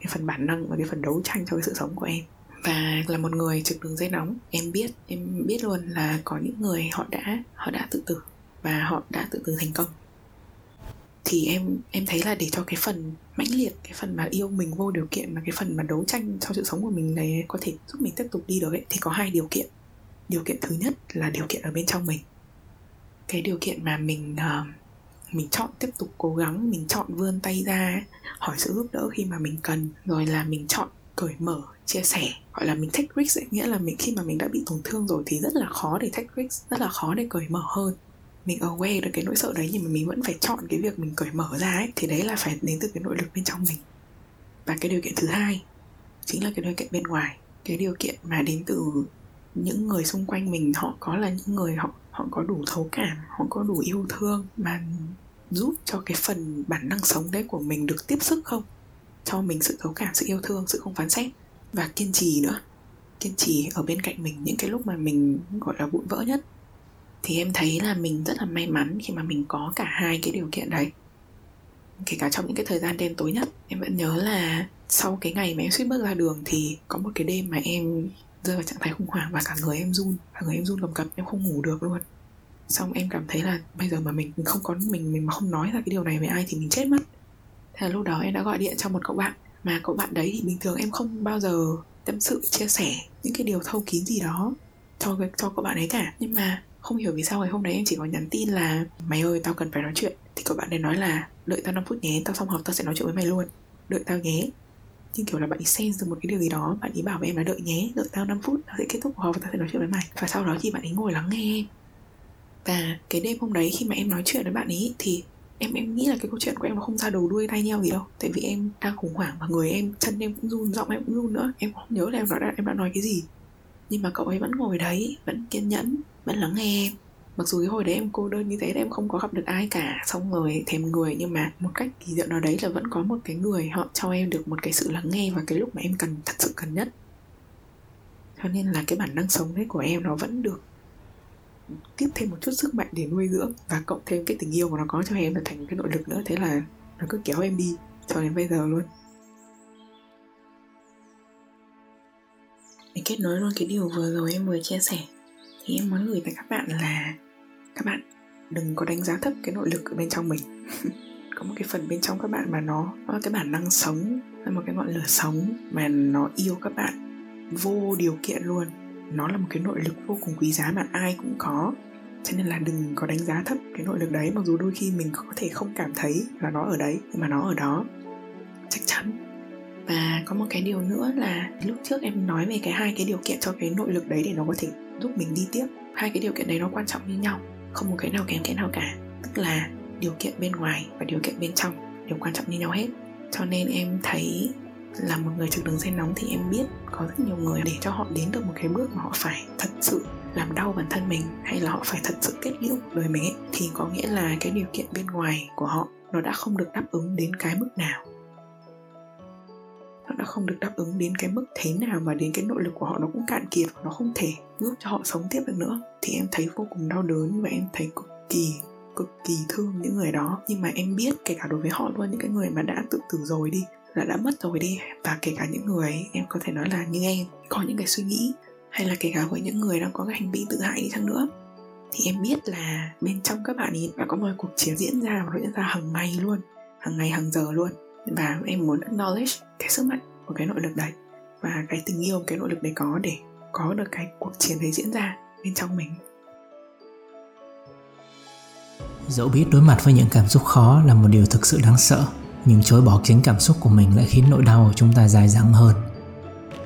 cái phần bản năng và cái phần đấu tranh cho cái sự sống của em. Và là một người trực đường dây nóng, em biết em biết luôn là có những người họ đã họ đã tự tử và họ đã tự tử thành công. Thì em em thấy là để cho cái phần mãnh liệt cái phần mà yêu mình vô điều kiện và cái phần mà đấu tranh cho sự sống của mình này có thể giúp mình tiếp tục đi được ấy thì có hai điều kiện. Điều kiện thứ nhất là điều kiện ở bên trong mình. Cái điều kiện mà mình uh, mình chọn tiếp tục cố gắng mình chọn vươn tay ra hỏi sự giúp đỡ khi mà mình cần rồi là mình chọn cởi mở chia sẻ gọi là mình take risk ấy. nghĩa là mình khi mà mình đã bị tổn thương rồi thì rất là khó để take risk rất là khó để cởi mở hơn mình aware được cái nỗi sợ đấy nhưng mà mình vẫn phải chọn cái việc mình cởi mở ra ấy, thì đấy là phải đến từ cái nội lực bên trong mình. Và cái điều kiện thứ hai chính là cái điều kiện bên ngoài. Cái điều kiện mà đến từ những người xung quanh mình, họ có là những người họ họ có đủ thấu cảm, họ có đủ yêu thương mà giúp cho cái phần bản năng sống đấy của mình được tiếp sức không? Cho mình sự thấu cảm, sự yêu thương, sự không phán xét. Và kiên trì nữa. Kiên trì ở bên cạnh mình những cái lúc mà mình, gọi là vụn vỡ nhất thì em thấy là mình rất là may mắn khi mà mình có cả hai cái điều kiện đấy. Kể cả trong những cái thời gian đen tối nhất, em vẫn nhớ là sau cái ngày mà em suýt bước ra đường thì có một cái đêm mà em rơi vào trạng thái khủng hoảng và cả người em run, cả người em run cầm cập, em không ngủ được luôn. Xong em cảm thấy là bây giờ mà mình không có, mình mình mà không nói ra cái điều này với ai thì mình chết mất. Thế là lúc đó em đã gọi điện cho một cậu bạn, mà cậu bạn đấy thì bình thường em không bao giờ tâm sự, chia sẻ những cái điều thâu kín gì đó cho cho cậu bạn ấy cả. Nhưng mà không hiểu vì sao ngày hôm đấy em chỉ có nhắn tin là, mày ơi, tao cần phải nói chuyện. Thì cậu bạn ấy nói là, đợi tao 5 phút nhé, tao xong học tao sẽ nói chuyện với mày luôn. Đợi tao nhé. Nhưng kiểu là bạn ấy sense được một cái điều gì đó, bạn ấy bảo với em là, đợi nhé, đợi tao 5 phút, tao sẽ kết thúc cuộc họp và tao sẽ nói chuyện với mày. Và sau đó thì bạn ấy ngồi lắng nghe. Em và cái đêm hôm đấy khi mà em nói chuyện với bạn ấy thì em em nghĩ là cái câu chuyện của em nó không ra đầu đuôi tay nhau gì đâu. Tại vì em đang khủng hoảng và người em, chân em cũng run, giọng em cũng run nữa. Em không nhớ là em nói em đã nói cái gì nhưng mà cậu ấy vẫn ngồi đấy, vẫn kiên nhẫn, vẫn lắng nghe em. Mặc dù cái hồi đấy em cô đơn như thế em không có gặp được ai cả, xong rồi thèm người, nhưng mà một cách kỳ diệu nào đấy là vẫn có một cái người họ cho em được một cái sự lắng nghe vào cái lúc mà em cần, thật sự cần nhất. Cho nên là cái bản năng sống đấy của em nó vẫn được tiếp thêm một chút sức mạnh để nuôi dưỡng và cộng thêm cái tình yêu mà nó có cho em là thành cái nội lực nữa. Thế là nó cứ kéo em đi cho đến bây giờ luôn. Để kết nối luôn cái điều vừa rồi em vừa chia sẻ. Thì em muốn gửi tới các bạn là các bạn đừng có đánh giá thấp cái nội lực ở bên trong mình. Có một cái phần bên trong các bạn mà nó, nó là cái bản năng sống là một cái ngọn lửa sống mà nó yêu các bạn vô điều kiện luôn. Nó là một cái nội lực vô cùng quý giá mà ai cũng có. Cho nên là đừng có đánh giá thấp cái nội lực đấy mặc dù đôi khi mình có thể không cảm thấy là nó ở đấy nhưng mà nó ở đó. Chắc chắn và có một cái điều nữa là lúc trước em nói về cái hai cái điều kiện cho cái nội lực đấy để nó có thể giúp mình đi tiếp. Hai cái điều kiện đấy nó quan trọng như nhau, không một cái nào kém cái nào cả. Tức là điều kiện bên ngoài và điều kiện bên trong đều quan trọng như nhau hết. Cho nên em thấy là một người trực đường dây nóng thì em biết có rất nhiều người để cho họ đến được một cái bước mà họ phải thật sự làm đau bản thân mình hay là họ phải thật sự kết liễu đời mình ấy, thì có nghĩa là cái điều kiện bên ngoài của họ nó đã không được đáp ứng đến cái mức nào nó đã không được đáp ứng đến cái mức thế nào mà đến cái nội lực của họ nó cũng cạn kiệt và nó không thể giúp cho họ sống tiếp được nữa. Thì em thấy vô cùng đau đớn và em thấy cực kỳ cực kỳ thương những người đó. Nhưng mà em biết kể cả đối với họ luôn, những cái người mà đã tự tử rồi đi, là đã mất rồi đi. Và kể cả những người em có thể nói là như em, có những cái suy nghĩ, hay là kể cả với những người đang có cái hành vi tự hại đi chăng nữa. Thì em biết là bên trong các bạn ấy đã có một cuộc chiến diễn ra và nó diễn ra hàng ngày luôn, hàng ngày, hàng giờ luôn và em muốn acknowledge cái sức mạnh của cái nội lực đấy và cái tình yêu, cái nội lực đấy có để có được cái cuộc chiến đấy diễn ra bên trong mình. Dẫu biết đối mặt với những cảm xúc khó là một điều thực sự đáng sợ, nhưng chối bỏ chính cảm xúc của mình lại khiến nỗi đau của chúng ta dài dẳng hơn.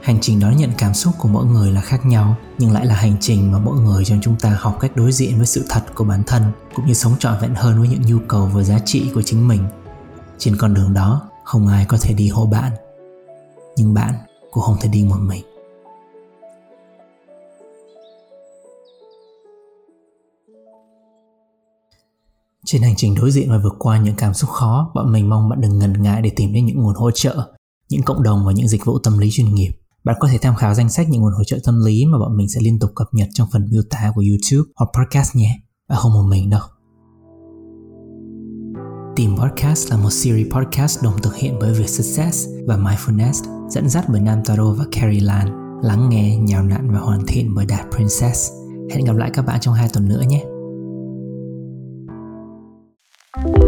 Hành trình đón nhận cảm xúc của mỗi người là khác nhau, nhưng lại là hành trình mà mỗi người trong chúng ta học cách đối diện với sự thật của bản thân, cũng như sống trọn vẹn hơn với những nhu cầu và giá trị của chính mình trên con đường đó không ai có thể đi hộ bạn nhưng bạn cũng không thể đi một mình Trên hành trình đối diện và vượt qua những cảm xúc khó, bọn mình mong bạn đừng ngần ngại để tìm đến những nguồn hỗ trợ, những cộng đồng và những dịch vụ tâm lý chuyên nghiệp. Bạn có thể tham khảo danh sách những nguồn hỗ trợ tâm lý mà bọn mình sẽ liên tục cập nhật trong phần miêu tả của YouTube hoặc podcast nhé. Và không một mình đâu. Team Podcast là một series podcast đồng thực hiện bởi Việt Success và Mindfulness, dẫn dắt bởi Nam Taro và Carrie Lan, lắng nghe, nhào nặn và hoàn thiện bởi Đạt Princess. Hẹn gặp lại các bạn trong hai tuần nữa nhé! thank you